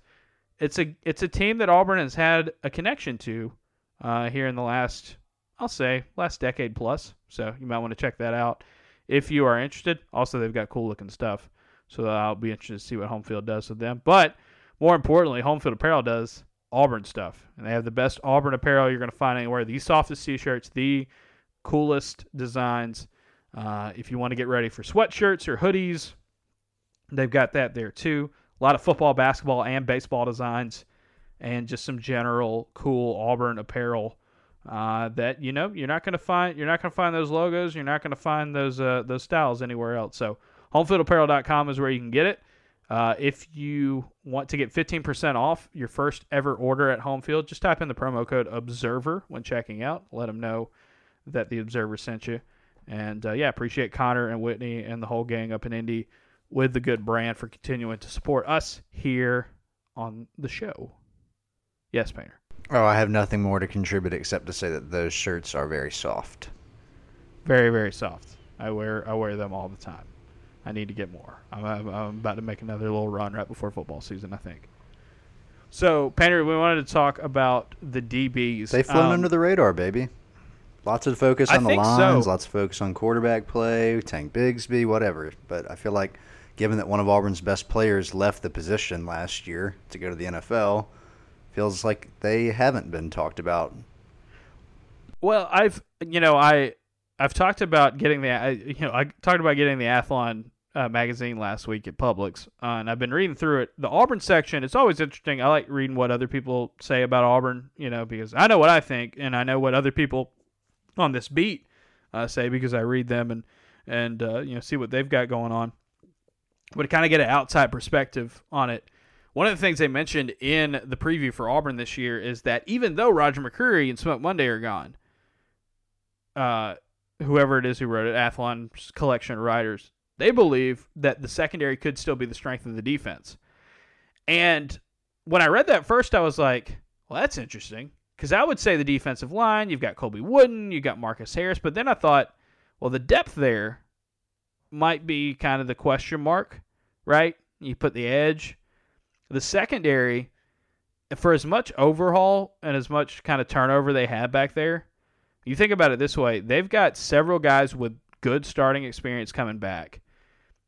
it's a it's a team that Auburn has had a connection to uh, here in the last I'll say last decade plus. So you might want to check that out if you are interested. Also, they've got cool looking stuff. So I'll be interested to see what Homefield does with them. But more importantly, Homefield Apparel does Auburn stuff. And they have the best Auburn apparel you're going to find anywhere. The softest t shirts, the coolest designs. Uh, if you want to get ready for sweatshirts or hoodies, they've got that there too. A lot of football, basketball, and baseball designs, and just some general cool Auburn apparel uh, that you know you're not going to find you're not going to find those logos you're not going to find those uh, those styles anywhere else. So homefieldapparel.com is where you can get it. Uh, if you want to get 15% off your first ever order at homefield just type in the promo code observer when checking out. Let them know that the observer sent you. And uh, yeah appreciate connor and whitney and the whole gang up in indy with the good brand for continuing to support us here on the show. Yes painter Oh, I have nothing more to contribute except to say that those shirts are very soft. Very, very soft. I wear I wear them all the time. I need to get more. I'm, I'm, I'm about to make another little run right before football season, I think. So, Painter, we wanted to talk about the DBs. They've flown um, under the radar, baby. Lots of focus on I the lines, so. lots of focus on quarterback play, Tank Bigsby, whatever. But I feel like, given that one of Auburn's best players left the position last year to go to the NFL – feels like they haven't been talked about. Well, I've you know I I've talked about getting the you know I talked about getting the Athlon uh, magazine last week at Publix, uh, and I've been reading through it. The Auburn section, it's always interesting. I like reading what other people say about Auburn, you know, because I know what I think, and I know what other people on this beat uh, say because I read them and and uh, you know see what they've got going on. But to kind of get an outside perspective on it, one of the things they mentioned in the preview for Auburn this year is that even though Roger McCreary and Smoke Monday are gone, uh, whoever it is who wrote it, Athlon's collection of writers, they believe that the secondary could still be the strength of the defense. And when I read that first, I was like, well, that's interesting. Because I would say the defensive line, you've got Colby Wooden, you've got Marcus Harris, but then I thought, well, the depth there might be kind of the question mark, right? You put the edge the secondary, for as much overhaul and as much kind of turnover they had back there, you think about it this way: they've got several guys with good starting experience coming back,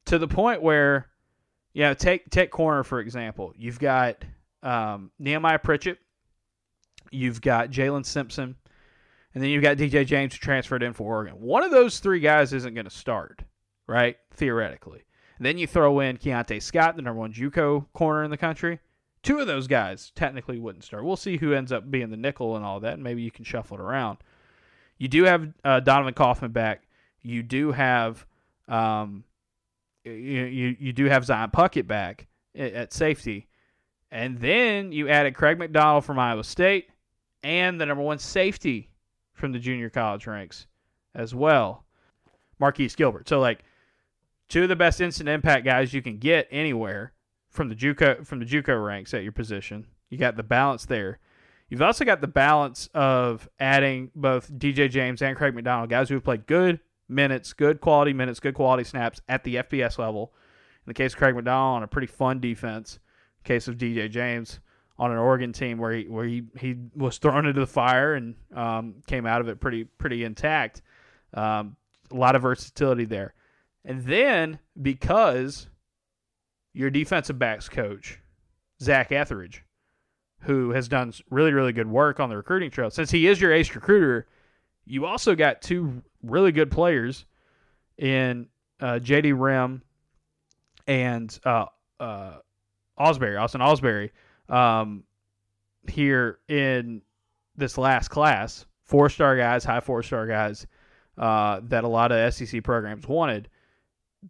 to the point where, you know, take take corner for example. You've got um, Nehemiah Pritchett, you've got Jaylin Simpson, and then you've got DJ James who transferred in for Oregon. One of those three guys isn't going to start, right? Theoretically. Then you throw in Keionte Scott, the number one JUCO corner in the country. Two of those guys technically wouldn't start. We'll see who ends up being the nickel and all that, maybe you can shuffle it around. You do have uh, Donovan Kaufman back. You do have um, you, you you do have Zion Puckett back at, at safety, and then you added Craig McDonald from Iowa State and the number one safety from the junior college ranks as well, Marquise Gilbert. So like two of the best instant impact guys you can get anywhere from the JUCO from the JUCO ranks at your position. You got the balance there. You've also got the balance of adding both DJ James and Craig McDonald, guys who have played good minutes, good quality minutes, good quality snaps at the FBS level. In the case of Craig McDonald, on a pretty fun defense. In case of DJ James, on an Oregon team where he where he, he was thrown into the fire and um, came out of it pretty pretty intact. Um, a lot of versatility there, and then because your defensive backs coach Zach Etheridge, who has done really really good work on the recruiting trail, since he is your ace recruiter, you also got two really good players in uh, JD Rhym and uh, uh, Ausberry, Austin Ausberry, um, here in this last class, four star guys, high four star guys uh, that a lot of SEC programs wanted.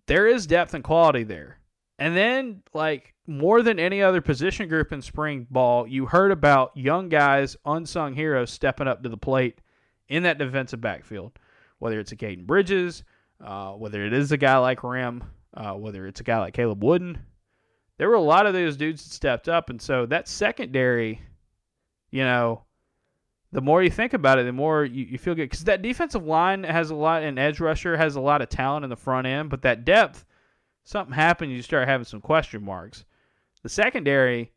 There is depth and quality there. And then, like more than any other position group in spring ball, you heard about young guys, unsung heroes stepping up to the plate in that defensive backfield. Whether it's a Caden Bridges, uh, whether it is a guy like Rhym, uh, whether it's a guy like Caleb Wooden, there were a lot of those dudes that stepped up, and so that secondary, you know, the more you think about it, the more you, you feel good because that defensive line has a lot, and edge rusher has a lot of talent in the front end, but that depth, something happened, you start having some question marks. The secondary,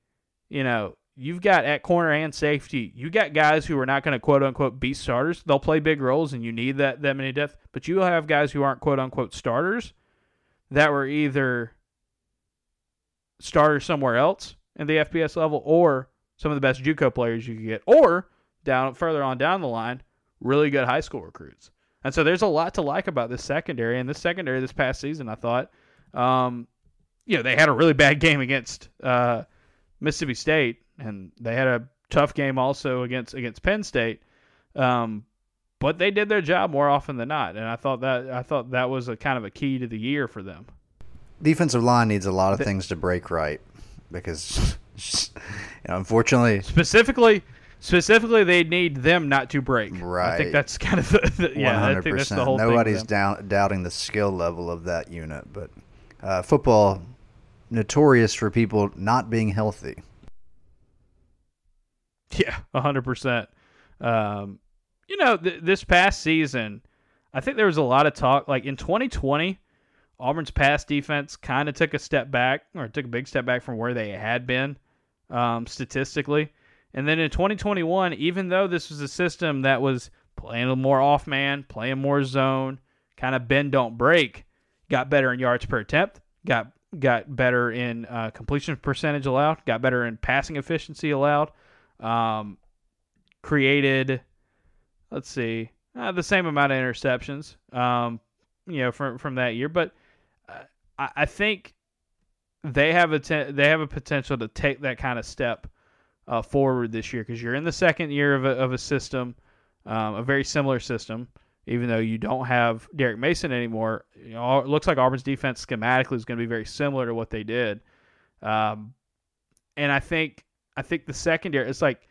you know, you've got at corner and safety, you got guys who are not going to quote unquote be starters. They'll play big roles, and you need that that many depth, but you have guys who aren't quote unquote starters that were either starters somewhere else in the FBS level, or some of the best JUCO players you could get, or down further on down the line, really good high school recruits. And so there's a lot to like about this secondary. And this secondary this past season, I thought, um, you know, they had a really bad game against uh, Mississippi State, and they had a tough game also against against Penn State. Um, but they did their job more often than not, and I thought that I thought that was a kind of a key to the year for them defensive line needs a lot of things to break right because you know, unfortunately specifically specifically they need them not to break. Right i think that's kind of the, the yeah 100%. i think that's the whole nobody's down, doubting the skill level of that unit but uh, football notorious for people not being healthy. Yeah 100% um, you know th- this past season i think there was a lot of talk like in 2020 Auburn's pass defense kind of took a step back, or took a big step back from where they had been um, statistically. And then in 2021, even though this was a system that was playing a more off man, playing more zone, kind of bend don't break, got better in yards per attempt, got got better in uh, completion percentage allowed, got better in passing efficiency allowed, um, created, let's see, uh, the same amount of interceptions, um, you know, from from that year, but I, I think they have a te- they have a potential to take that kind of step uh, forward this year because you're in the second year of a, of a system, um, a very similar system. Even though you don't have Derek Mason anymore, you know, it looks like Auburn's defense schematically is going to be very similar to what they did. Um, and I think I think the secondary it's like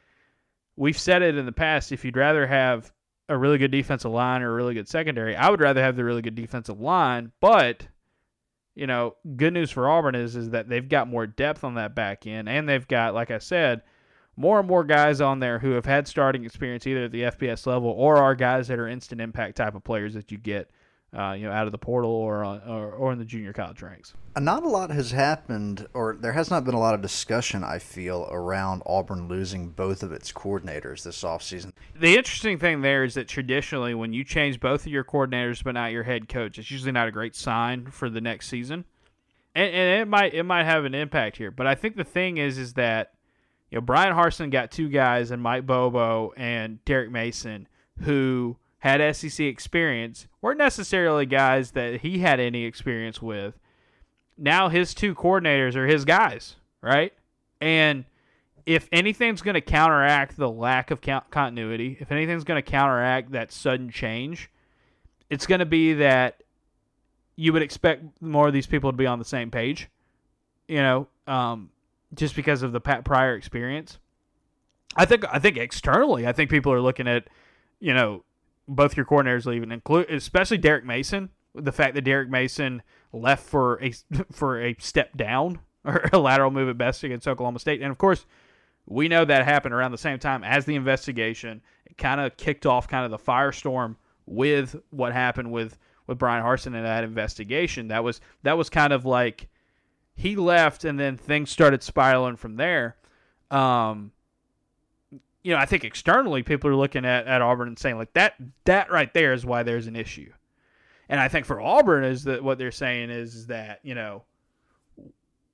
we've said it in the past. If you'd rather have a really good defensive line or a really good secondary, I would rather have the really good defensive line, but you know, good news for Auburn is is that they've got more depth on that back end, and they've got, like I said, more and more guys on there who have had starting experience either at the FBS level or are guys that are instant impact type of players that you get uh, you know, out of the portal or, on, or or in the junior college ranks. Not a lot has happened, or there has not been a lot of discussion. I feel around Auburn losing both of its coordinators this offseason. The interesting thing there is that traditionally, when you change both of your coordinators but not your head coach, it's usually not a great sign for the next season. And, and it might it might have an impact here, but I think the thing is is that you know Bryan Harsin got two guys and Mike Bobo and Derek Mason who had SEC experience weren't necessarily guys that he had any experience with. Now his two coordinators are his guys, right? And if anything's going to counteract the lack of continuity, if anything's going to counteract that sudden change, it's going to be that you would expect more of these people to be on the same page, you know, um, just because of the Pat prior experience. I think I think externally, I think people are looking at, you know, both your coordinators leaving, include especially Derek Mason. The fact that Derek Mason left for a for a step down or a lateral move at best against Oklahoma State, and of course, we know that happened around the same time as the investigation. It kind of kicked off kind of the firestorm with what happened with with Bryan Harsin in that investigation. That was that was kind of like he left, and then things started spiraling from there. Um, you know, I think externally people are looking at, at Auburn and saying like that that right there is why there's an issue. And I think for Auburn is that what they're saying is, is that, you know,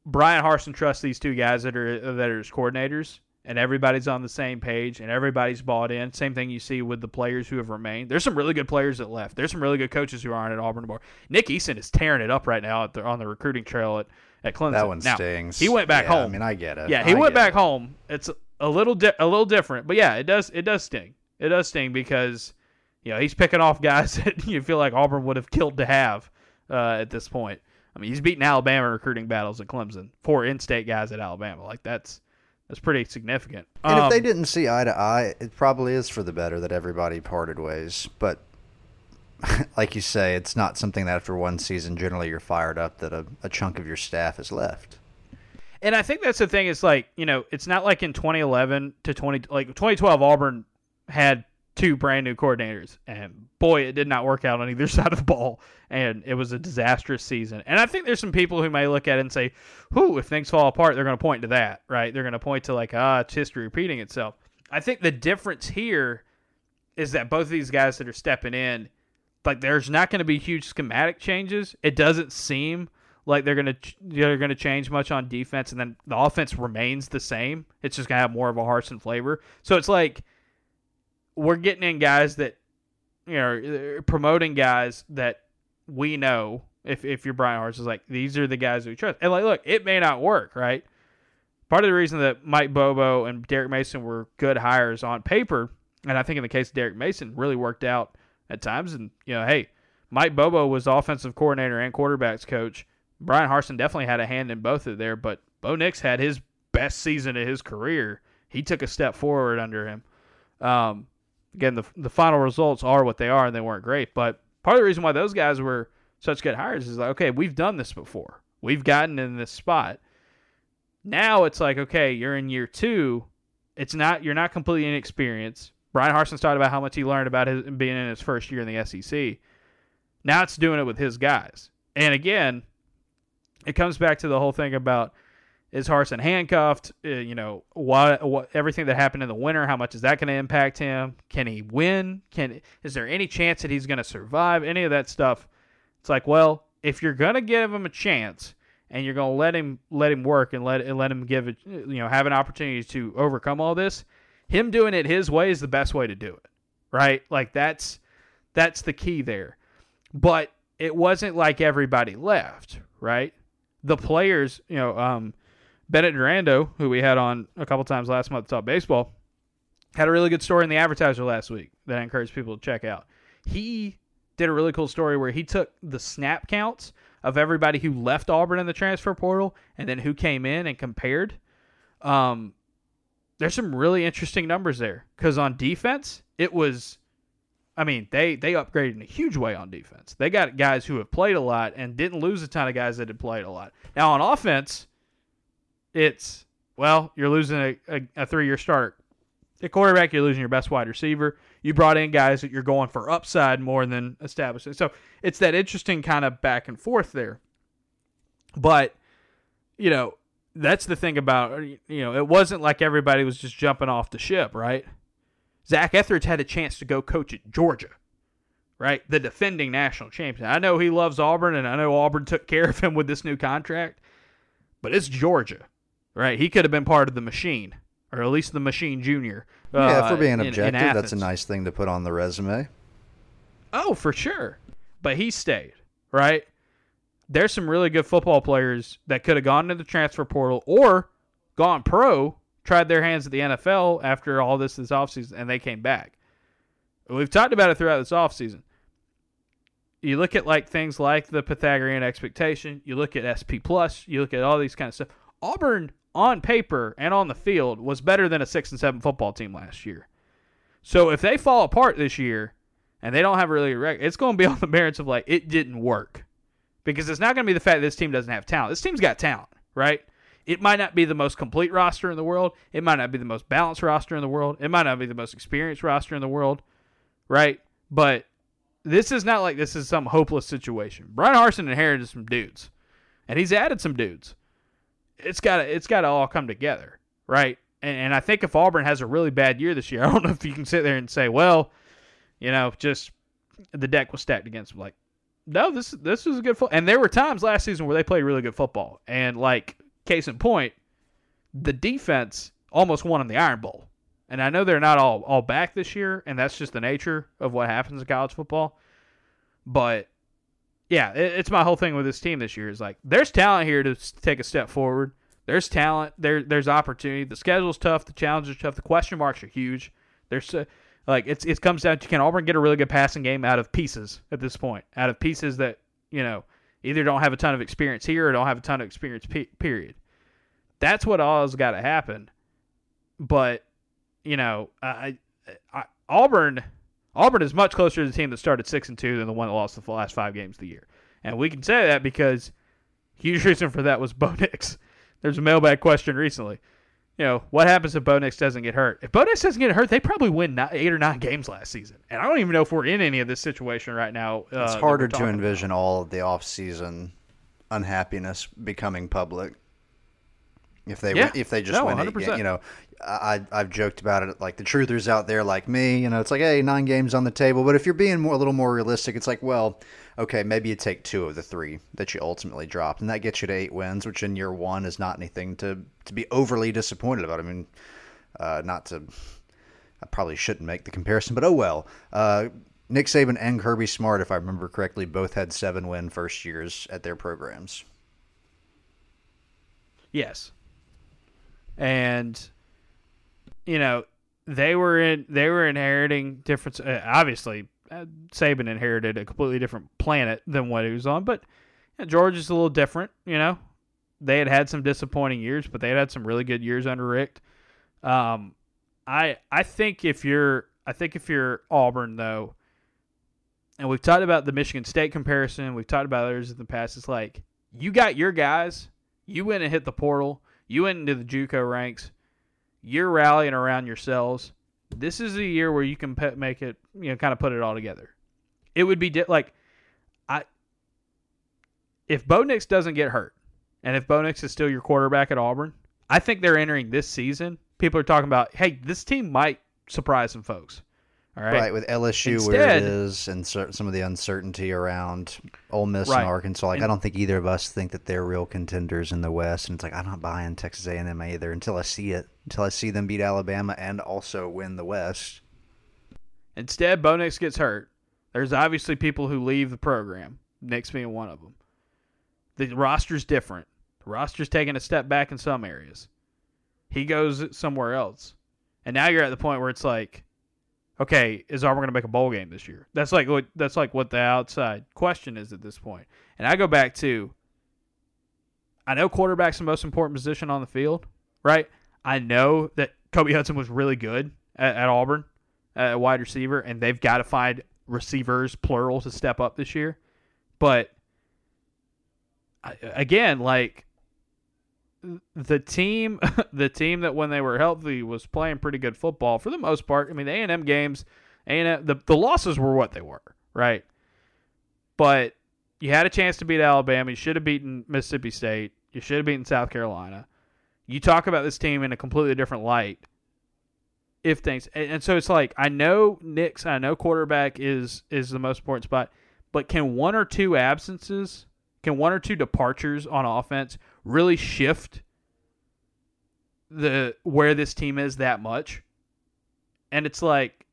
Bryan Harsin trusts these two guys that are that are his coordinators and everybody's on the same page and everybody's bought in. Same thing you see with the players who have remained. There's some really good players that left. There's some really good coaches who aren't at Auburn anymore. Nick Eason is tearing it up right now the, on the recruiting trail at, at Clemson. That one now, stings. He went back yeah, home. I mean, I get it. Yeah, he I went back it. home. It's a little di- a little different, but yeah, it does it does sting. It does sting because you know he's picking off guys that you feel like Auburn would have killed to have uh, at this point. I mean, he's beaten Alabama recruiting battles at Clemson, four in-state guys at Alabama. Like that's that's pretty significant. And um, if they didn't see eye to eye, it probably is for the better that everybody parted ways. But like you say, it's not something that after one season, generally you're fired up that a, a chunk of your staff is left. And I think that's the thing. It's like you know, it's not like in 2011 to 20 like 2012 Auburn had two brand new coordinators, and boy, it did not work out on either side of the ball, and it was a disastrous season. And I think there's some people who may look at it and say, "Who, if things fall apart, they're going to point to that, right? They're going to point to like, ah, it's history repeating itself." I think the difference here is that both of these guys that are stepping in, like, there's not going to be huge schematic changes. It doesn't seem like they're gonna they're gonna change much on defense, and then the offense remains the same. It's just gonna have more of a Harsin flavor. So it's like we're getting in guys that you know er, promoting guys that we know. If if you're Bryan Harsin, is like these are the guys we trust, and like look, it may not work, right? Part of the reason that Mike Bobo and Derek Mason were good hires on paper, and I think in the case of Derek Mason, really worked out at times. And you know, hey, Mike Bobo was offensive coordinator and quarterbacks coach Bryan Harsin definitely had a hand in both of there, but Bo Nix had his best season of his career. He took a step forward under him. Um, again, the the final results are what they are, and they weren't great. But part of the reason why those guys were such good hires is like, okay, we've done this before. We've gotten in this spot. Now it's like, okay, you're in year two. It's not you're not completely inexperienced. Bryan Harsin's talked about how much he learned about his being in his first year in the SEC. Now it's doing it with his guys. And again, it comes back to the whole thing about is Harsin handcuffed? Uh, you know, what, what everything that happened in the winter, how much is that going to impact him? Can he win? Can is there any chance that he's going to survive? Any of that stuff? It's like, well, if you're going to give him a chance and you're going to let him let him work and let and let him give it, you know, have an opportunity to overcome all this, him doing it his way is the best way to do it. Right? Like that's that's the key there. But it wasn't like everybody left, right? the players, you know, um, Bennett Durando, who we had on a couple times last month talk baseball, had a really good story in the advertiser last week that I encourage people to check out. He did a really cool story where he took the snap counts of everybody who left Auburn in the transfer portal and then who came in and compared. Um, there's some really interesting numbers there because on defense, it was I mean, they they upgraded in a huge way on defense. They got guys who have played a lot and didn't lose a ton of guys that had played a lot. Now on offense, it's well, you're losing a, a, a three year starter At quarterback, you're losing your best wide receiver. You brought in guys that you're going for upside more than establishing. So it's that interesting kind of back and forth there. But, you know, that's the thing about, you know, it wasn't like everybody was just jumping off the ship, right? Zach Etheridge had a chance to go coach at Georgia, right? The defending national champion. I know he loves Auburn, and I know Auburn took care of him with this new contract, but it's Georgia, right? He could have been part of the machine, or at least the machine junior. yeah, for uh, being in- in objective, that's a nice thing to put on the resume. Oh, for sure. But he stayed, right? There's some really good football players that could have gone into the transfer portal or gone pro, tried their hands at the NFL after all this this offseason, and they came back. We've talked about it throughout this offseason. You look at like things like the Pythagorean expectation, you look at SP plus, you look at all these kind of stuff. Auburn on paper and on the field was better than a six and seven football team last year. So if they fall apart this year, and they don't have a really good record, it's going to be on the merits of like it didn't work, because it's not going to be the fact that this team doesn't have talent. This team's got talent, right? It might not be the most complete roster in the world. It might not be the most balanced roster in the world. It might not be the most experienced roster in the world, right? But this is not like this is some hopeless situation. Bryan Harsin inherited some dudes, and he's added some dudes. It's got to it's got to all come together, right? And, and I think if Auburn has a really bad year this year, I don't know if you can sit there and say, well, you know, just the deck was stacked against them. Like, no, this this was a good football. And there were times last season where they played really good football. And like case in point, the defense almost won in the Iron Bowl. And I know they're not all all back this year, and that's just the nature of what happens in college football. But yeah, it, it's my whole thing with this team this year is like there's talent here to take a step forward. There's talent. There there's opportunity. The schedule's tough. The challenges are tough. The question marks are huge. There's uh, like it's it comes down to can Auburn get a really good passing game out of pieces at this point, out of pieces that you know either don't have a ton of experience here or don't have a ton of experience. Pe- period. That's what all's got to happen. But you know, I, I, Auburn Auburn is much closer to the team that started six and two than the one that lost the last five games of the year, and we can say that because huge reason for that was Bo Nix. There's a mailbag question recently. You know, what happens if Bo Nix doesn't get hurt? If Bo Nix doesn't get hurt, they probably win nine, eight or nine games last season. And I don't even know if we're in any of this situation right now. Uh, It's harder to envision about. all of the off-season unhappiness becoming public. If they Yeah. if they just No, win 100%. ga- you know, I I've joked about it like the truthers out there like me, you know, it's like hey, nine games on the table, but if you're being more a little more realistic, it's like well, okay, maybe you take two of the three that you ultimately dropped, and that gets you to eight wins, which in year one is not anything to to be overly disappointed about. I mean, uh, not to I probably shouldn't make the comparison, but oh well. Uh, Nick Saban and Kirby Smart, if I remember correctly, both had seven win first years at their programs. Yes. And you know, they were in they were inheriting different uh, obviously uh, Saban inherited a completely different planet than what he was on, but you know, George is a little different, you know. They had had some disappointing years, but they had had some really good years under Richt. Um I I think if you're I think if you're Auburn though, and we've talked about the Michigan State comparison, we've talked about others in the past, it's like you got your guys, you went and hit the portal, you went into the JUCO ranks, you're rallying around yourselves. This is a year where you can pe- make it, you know, kind of put it all together. It would be di- like, I, if Bo Nix doesn't get hurt, and if Bo Nix is still your quarterback at Auburn, I think they're entering this season. People are talking about, hey, this team might surprise some folks. All right. Right, with LSU where it is and some of the uncertainty around Ole Miss Right. and Arkansas. Like, I don't think either of us think that they're real contenders in the West. And it's like I'm not buying Texas A&M either until I see it. Until I see them beat Alabama and also win the West. Instead, Bo Nix gets hurt. There's obviously people who leave the program, Nix being one of them. The roster's different. The roster's taking a step back in some areas. He goes somewhere else. And now you're at the point where it's like, okay, is Auburn going to make a bowl game this year? That's like what that's like what the outside question is at this point. And I go back to I know quarterback's the most important position on the field, right? I know that Kobe Hudson was really good at, at Auburn at wide receiver, and they've got to find receivers plural to step up this year. But again, like the team the team that when they were healthy was playing pretty good football for the most part. I mean, the A&M games, A&M the the losses were what they were, right? But you had a chance to beat Alabama. You should have beaten Mississippi State. You should have beaten South Carolina. You talk about this team in a completely different light. If things and, and so it's like I know Nix I know quarterback is is the most important spot, but can one or two absences, can one or two departures on offense really shift the where this team is that much? And it's like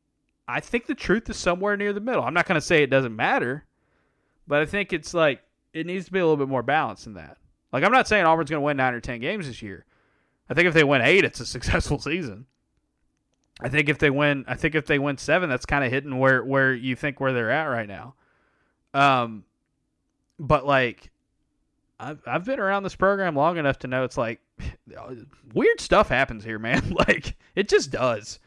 I think the truth is somewhere near the middle. I'm not going to say it doesn't matter, but I think it's like it needs to be a little bit more balanced than that. Like I'm not saying Auburn's going to win 9 or 10 games this year. I think if they win 8, it's a successful season. I think if they win, I think if they win 7, that's kind of hitting where where you think where they're at right now. Um, but like, I've I've been around this program long enough to know it's like weird stuff happens here, man. like it just does.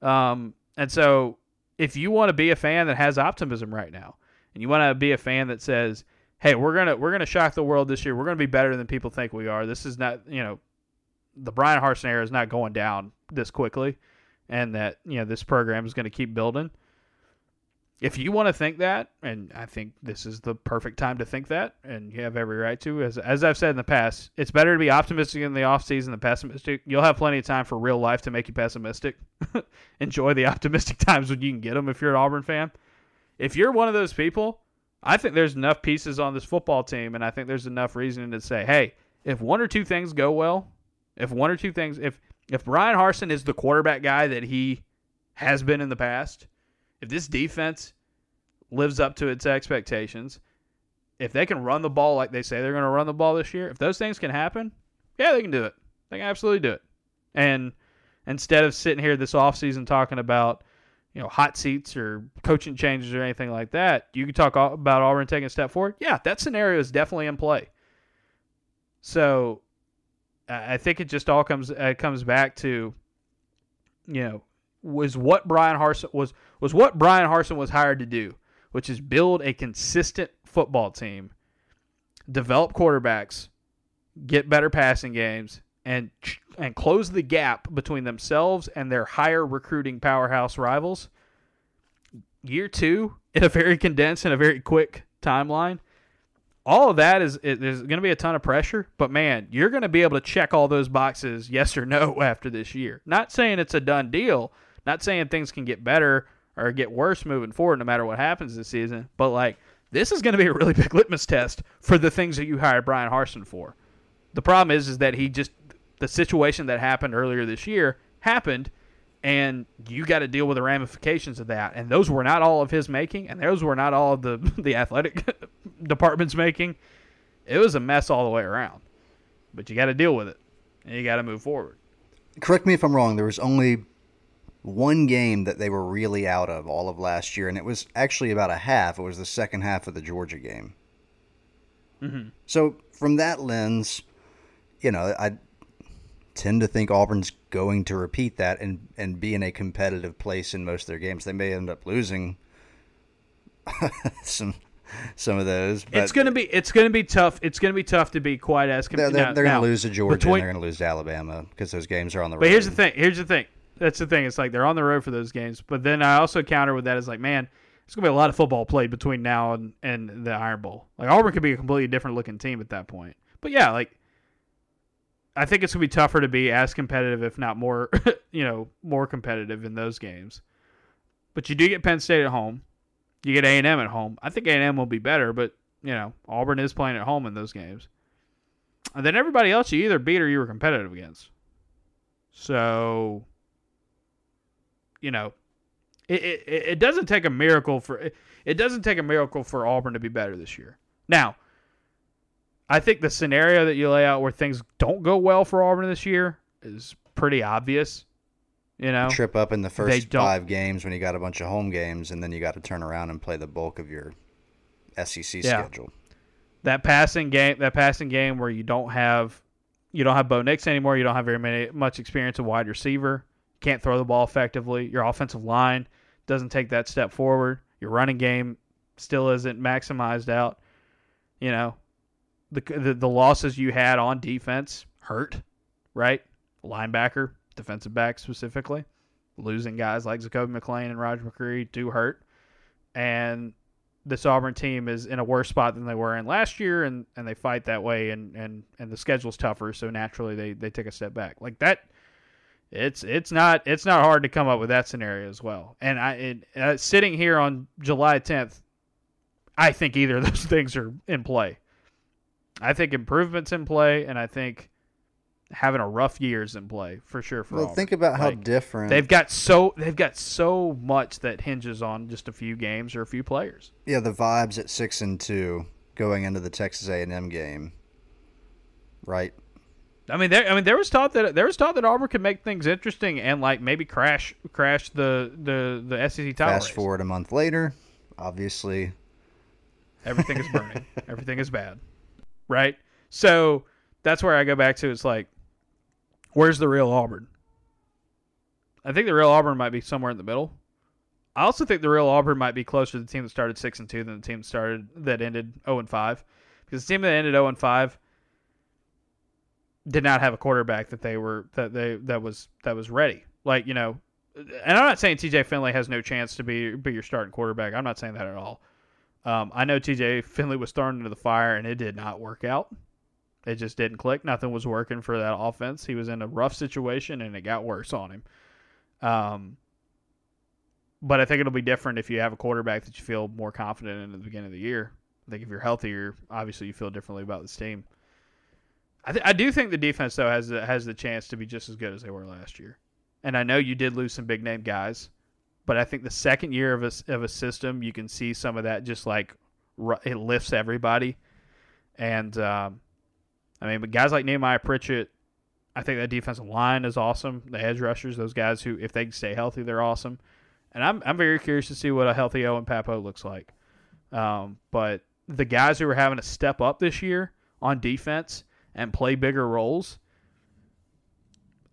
Um, and so if you want to be a fan that has optimism right now, and you want to be a fan that says, "Hey, we're gonna we're gonna shock the world this year. We're gonna be better than people think we are. This is not you know, the Bryan Harsin era is not going down this quickly, and that you know this program is going to keep building." If you want to think that, and I think this is the perfect time to think that, and you have every right to, as, as I've said in the past, it's better to be optimistic in the offseason than pessimistic. You'll have plenty of time for real life to make you pessimistic. Enjoy the optimistic times when you can get them if you're an Auburn fan. If you're one of those people, I think there's enough pieces on this football team, and I think there's enough reasoning to say, hey, if one or two things go well, if one or two things, if if Bryan Harsin is the quarterback guy that he has been in the past – if this defense lives up to its expectations, if they can run the ball like they say they're going to run the ball this year, if those things can happen, yeah, they can do it. They can absolutely do it. And instead of sitting here this offseason talking about, you know, hot seats or coaching changes or anything like that, you can talk about Auburn taking a step forward. Yeah, that scenario is definitely in play. So I think it just all comes it comes back to, you know, was what Bryan Harsin was was what Bryan Harsin was hired to do, which is build a consistent football team, develop quarterbacks, get better passing games, and and close the gap between themselves and their higher recruiting powerhouse rivals. Year two, in a very condensed and a very quick timeline, all of that is there's going to be a ton of pressure, but man, you're going to be able to check all those boxes, yes or no, after this year. Not saying it's a done deal, not saying things can get better or get worse moving forward no matter what happens this season, but like this is going to be a really big litmus test for the things that you hired Bryan Harsin for. The problem is is that he just the situation that happened earlier this year happened and you got to deal with the ramifications of that. And those were not all of his making and those were not all of the the athletic department's making. It was a mess all the way around but you got to deal with it and you got to move forward. Correct me if i'm wrong there was only one game that they were really out of all of last year, and it was actually about a half. It was the second half of the Georgia game. Mm-hmm. So, from that lens, you know, I tend to think Auburn's going to repeat that and, and be in a competitive place in most of their games. They may end up losing some some of those. But it's gonna be it's gonna be tough. It's gonna be tough to be quite as. Com- they're, they're, they're gonna lose to Georgia. Between, and they're gonna lose to Alabama because those games are on the road. But here's the thing. Here's the thing that's the thing. It's like they're on the road for those games. But then I also counter with that is like, man, there's gonna be a lot of football played between now and, and the Iron Bowl. Like Auburn could be a completely different looking team at that point. But yeah, like I think it's gonna be tougher to be as competitive, if not more, you know, more competitive in those games. But you do get Penn State at home. You get A and M at home. I think A and M will be better, but you know Auburn is playing at home in those games. And then everybody else you either beat or you were competitive against. So you know, it, it, it doesn't take a miracle for it doesn't take a miracle for Auburn to be better this year. Now, I think the scenario that you lay out where things don't go well for Auburn this year is pretty obvious. You know, trip up in the first five games when you got a bunch of home games, and then you got to turn around and play the bulk of your SEC yeah. schedule. That passing game, that passing game where you don't have, you don't have Bo Nix anymore. You don't have very many much experience of wide receiver can't throw the ball effectively. Your offensive line doesn't take that step forward. Your running game still isn't maximized out. You know, the the, the losses you had on defense hurt, right? Linebacker, defensive back specifically, losing guys like Zakoby McClain and Roger McCreary do hurt. And this Auburn team is in a worse spot than they were in last year, and, and they fight that way, and, and, and the schedule's tougher, so naturally they, they take a step back. Like that, it's it's not it's not hard to come up with that scenario as well. And I it, uh, sitting here on July 10th, I think either of those things are in play. I think improvements in play, and I think having a rough year is in play for sure. For well, think about how different they've got so they've got so much that hinges on just a few games or a few players. yeah the vibes at six and two going into the Texas A and M game, right? I mean, there. I mean, there was thought that there was thought that Auburn could make things interesting and like maybe crash crash the the the SEC title Fast race. forward a month later, obviously Everything is burning. Everything is bad. Right? So that's where I go back to it's like, where's the real Auburn? I think the real Auburn might be somewhere in the middle. I also think the real Auburn might be closer to the team that started six and two than the team that started that ended zero and five, because the team that ended zero and five did not have a quarterback that they were that they that was that was ready. Like you know, and I'm not saying T.J. Finley has no chance to be be your starting quarterback. I'm not saying that at all. Um, I know TJ Finley was thrown into the fire and it did not work out. It just didn't click. Nothing was working for that offense. He was in a rough situation and it got worse on him. Um, but I think it'll be different if you have a quarterback that you feel more confident in at the beginning of the year. I think if you're healthier, obviously you feel differently about this team. I, th- I do think the defense though has the, has the chance to be just as good as they were last year. And I know you did lose some big name guys but I think the second year of a, of a system, you can see some of that just like it lifts everybody. And um, I mean, but guys like Nehemiah Pritchett, I think that defensive line is awesome. The edge rushers, those guys who, if they stay healthy, they're awesome. And I'm I'm very curious to see what a healthy Owen Pappoe looks like. Um, but the guys who are having to step up this year on defense and play bigger roles,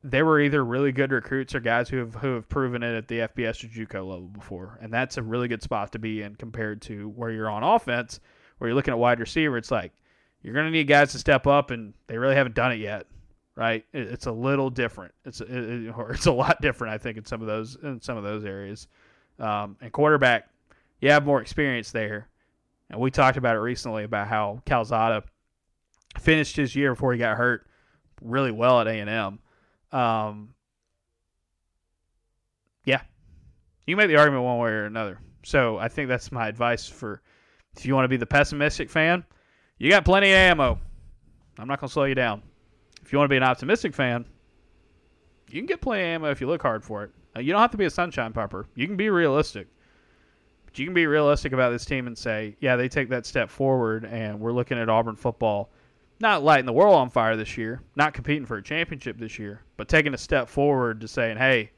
they were either really good recruits or guys who have who have proven it at the FBS or JUCO level before, and that's a really good spot to be in compared to where you're on offense, where you're looking at wide receiver. It's like you're going to need guys to step up, and they really haven't done it yet, right? It's a little different. It's it, or it's a lot different, I think, in some of those in some of those areas. Um, and quarterback, you have more experience there, and we talked about it recently about how Calzada finished his year before he got hurt really well at A and M. Um, yeah, you make the argument one way or another. So I think that's my advice for if you want to be the pessimistic fan, you got plenty of ammo. I'm not going to slow you down. If you want to be an optimistic fan, you can get plenty of ammo if you look hard for it. Uh, You don't have to be a sunshine pumper. You can be realistic. But you can be realistic about this team and say, yeah, they take that step forward, and we're looking at Auburn football not lighting the world on fire this year, not competing for a championship this year, but taking a step forward to saying, hey,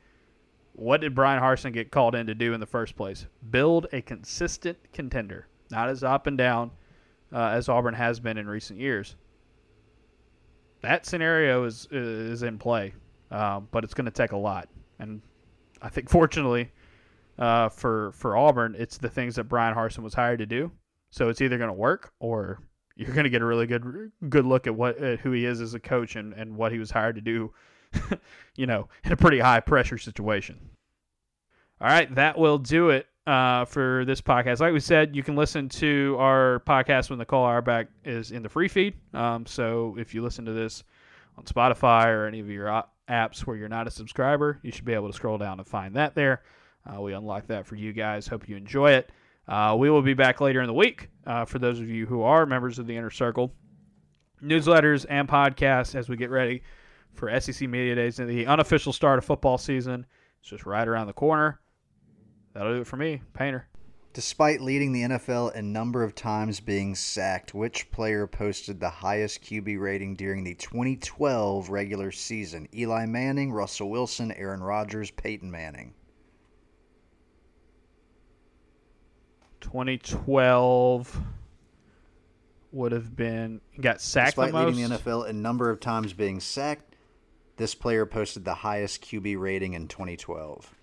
what did Bryan Harsin get called in to do in the first place? Build a consistent contender, not as up and down uh, as Auburn has been in recent years. That scenario is is in play, um, but it's going to take a lot, and I think fortunately uh, for for Auburn, it's the things that Bryan Harsin was hired to do. So it's either going to work or you're going to get a really good good look at what at who he is as a coach and, and what he was hired to do, you know, in a pretty high pressure situation. All right, that will do it uh, for this podcast. Like we said, you can listen to our podcast when the call Nicole Auerbach is in the free feed. Um, so if you listen to this on Spotify or any of your apps where you're not a subscriber, you should be able to scroll down and find that there. Uh, we unlock that for you guys. Hope you enjoy it. Uh, we will be back later in the week uh, for those of you who are members of the Inner Circle. Newsletters and podcasts as we get ready for SEC Media Days and the unofficial start of football season. It's just right around the corner. That'll do it for me, Painter. Despite leading the NFL in number of times being sacked, which player posted the highest QB rating during the 2012 regular season? Eli Manning, Russell Wilson, Aaron Rodgers, Peyton Manning. 2012 would have been got sacked Despite the leading the NFL in number of times being sacked, this player posted the highest QB rating in 2012.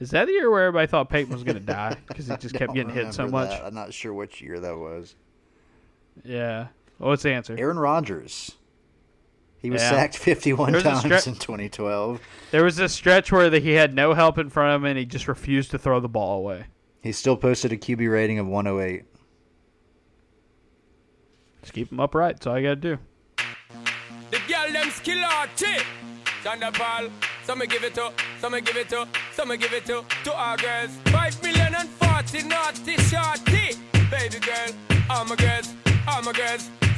Is that the year where everybody thought Peyton was going to die because he just kept getting hit so much? that. I'm not sure which year that was. Yeah. What's the answer? Aaron Rodgers. He was Yeah. sacked 51 times stre- in 2012. There was a stretch where the, he had no help in front of him and he just refused to throw the ball away. He still posted a QB rating of 108. Just keep him upright. That's all you got to do. The girl them skill arty. Shonda Paul, some give it to, some give it to, some give it to, to our girls. Five million and forty naughty shorty. Baby girl, all my girls, all my girls.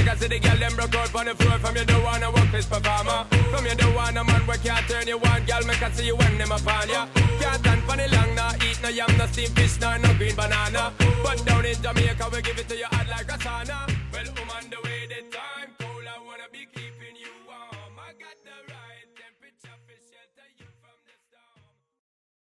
Because see the girl them broke out on the floor. From you don't wanna work this performer. From you don't want a man where can't turn you on. Girl, me can see you when them upon ya. Can't stand for the long, nah Eat no yam, no steamed fish, nah, no green banana. But down in Jamaica, we give it to you hot like a sauna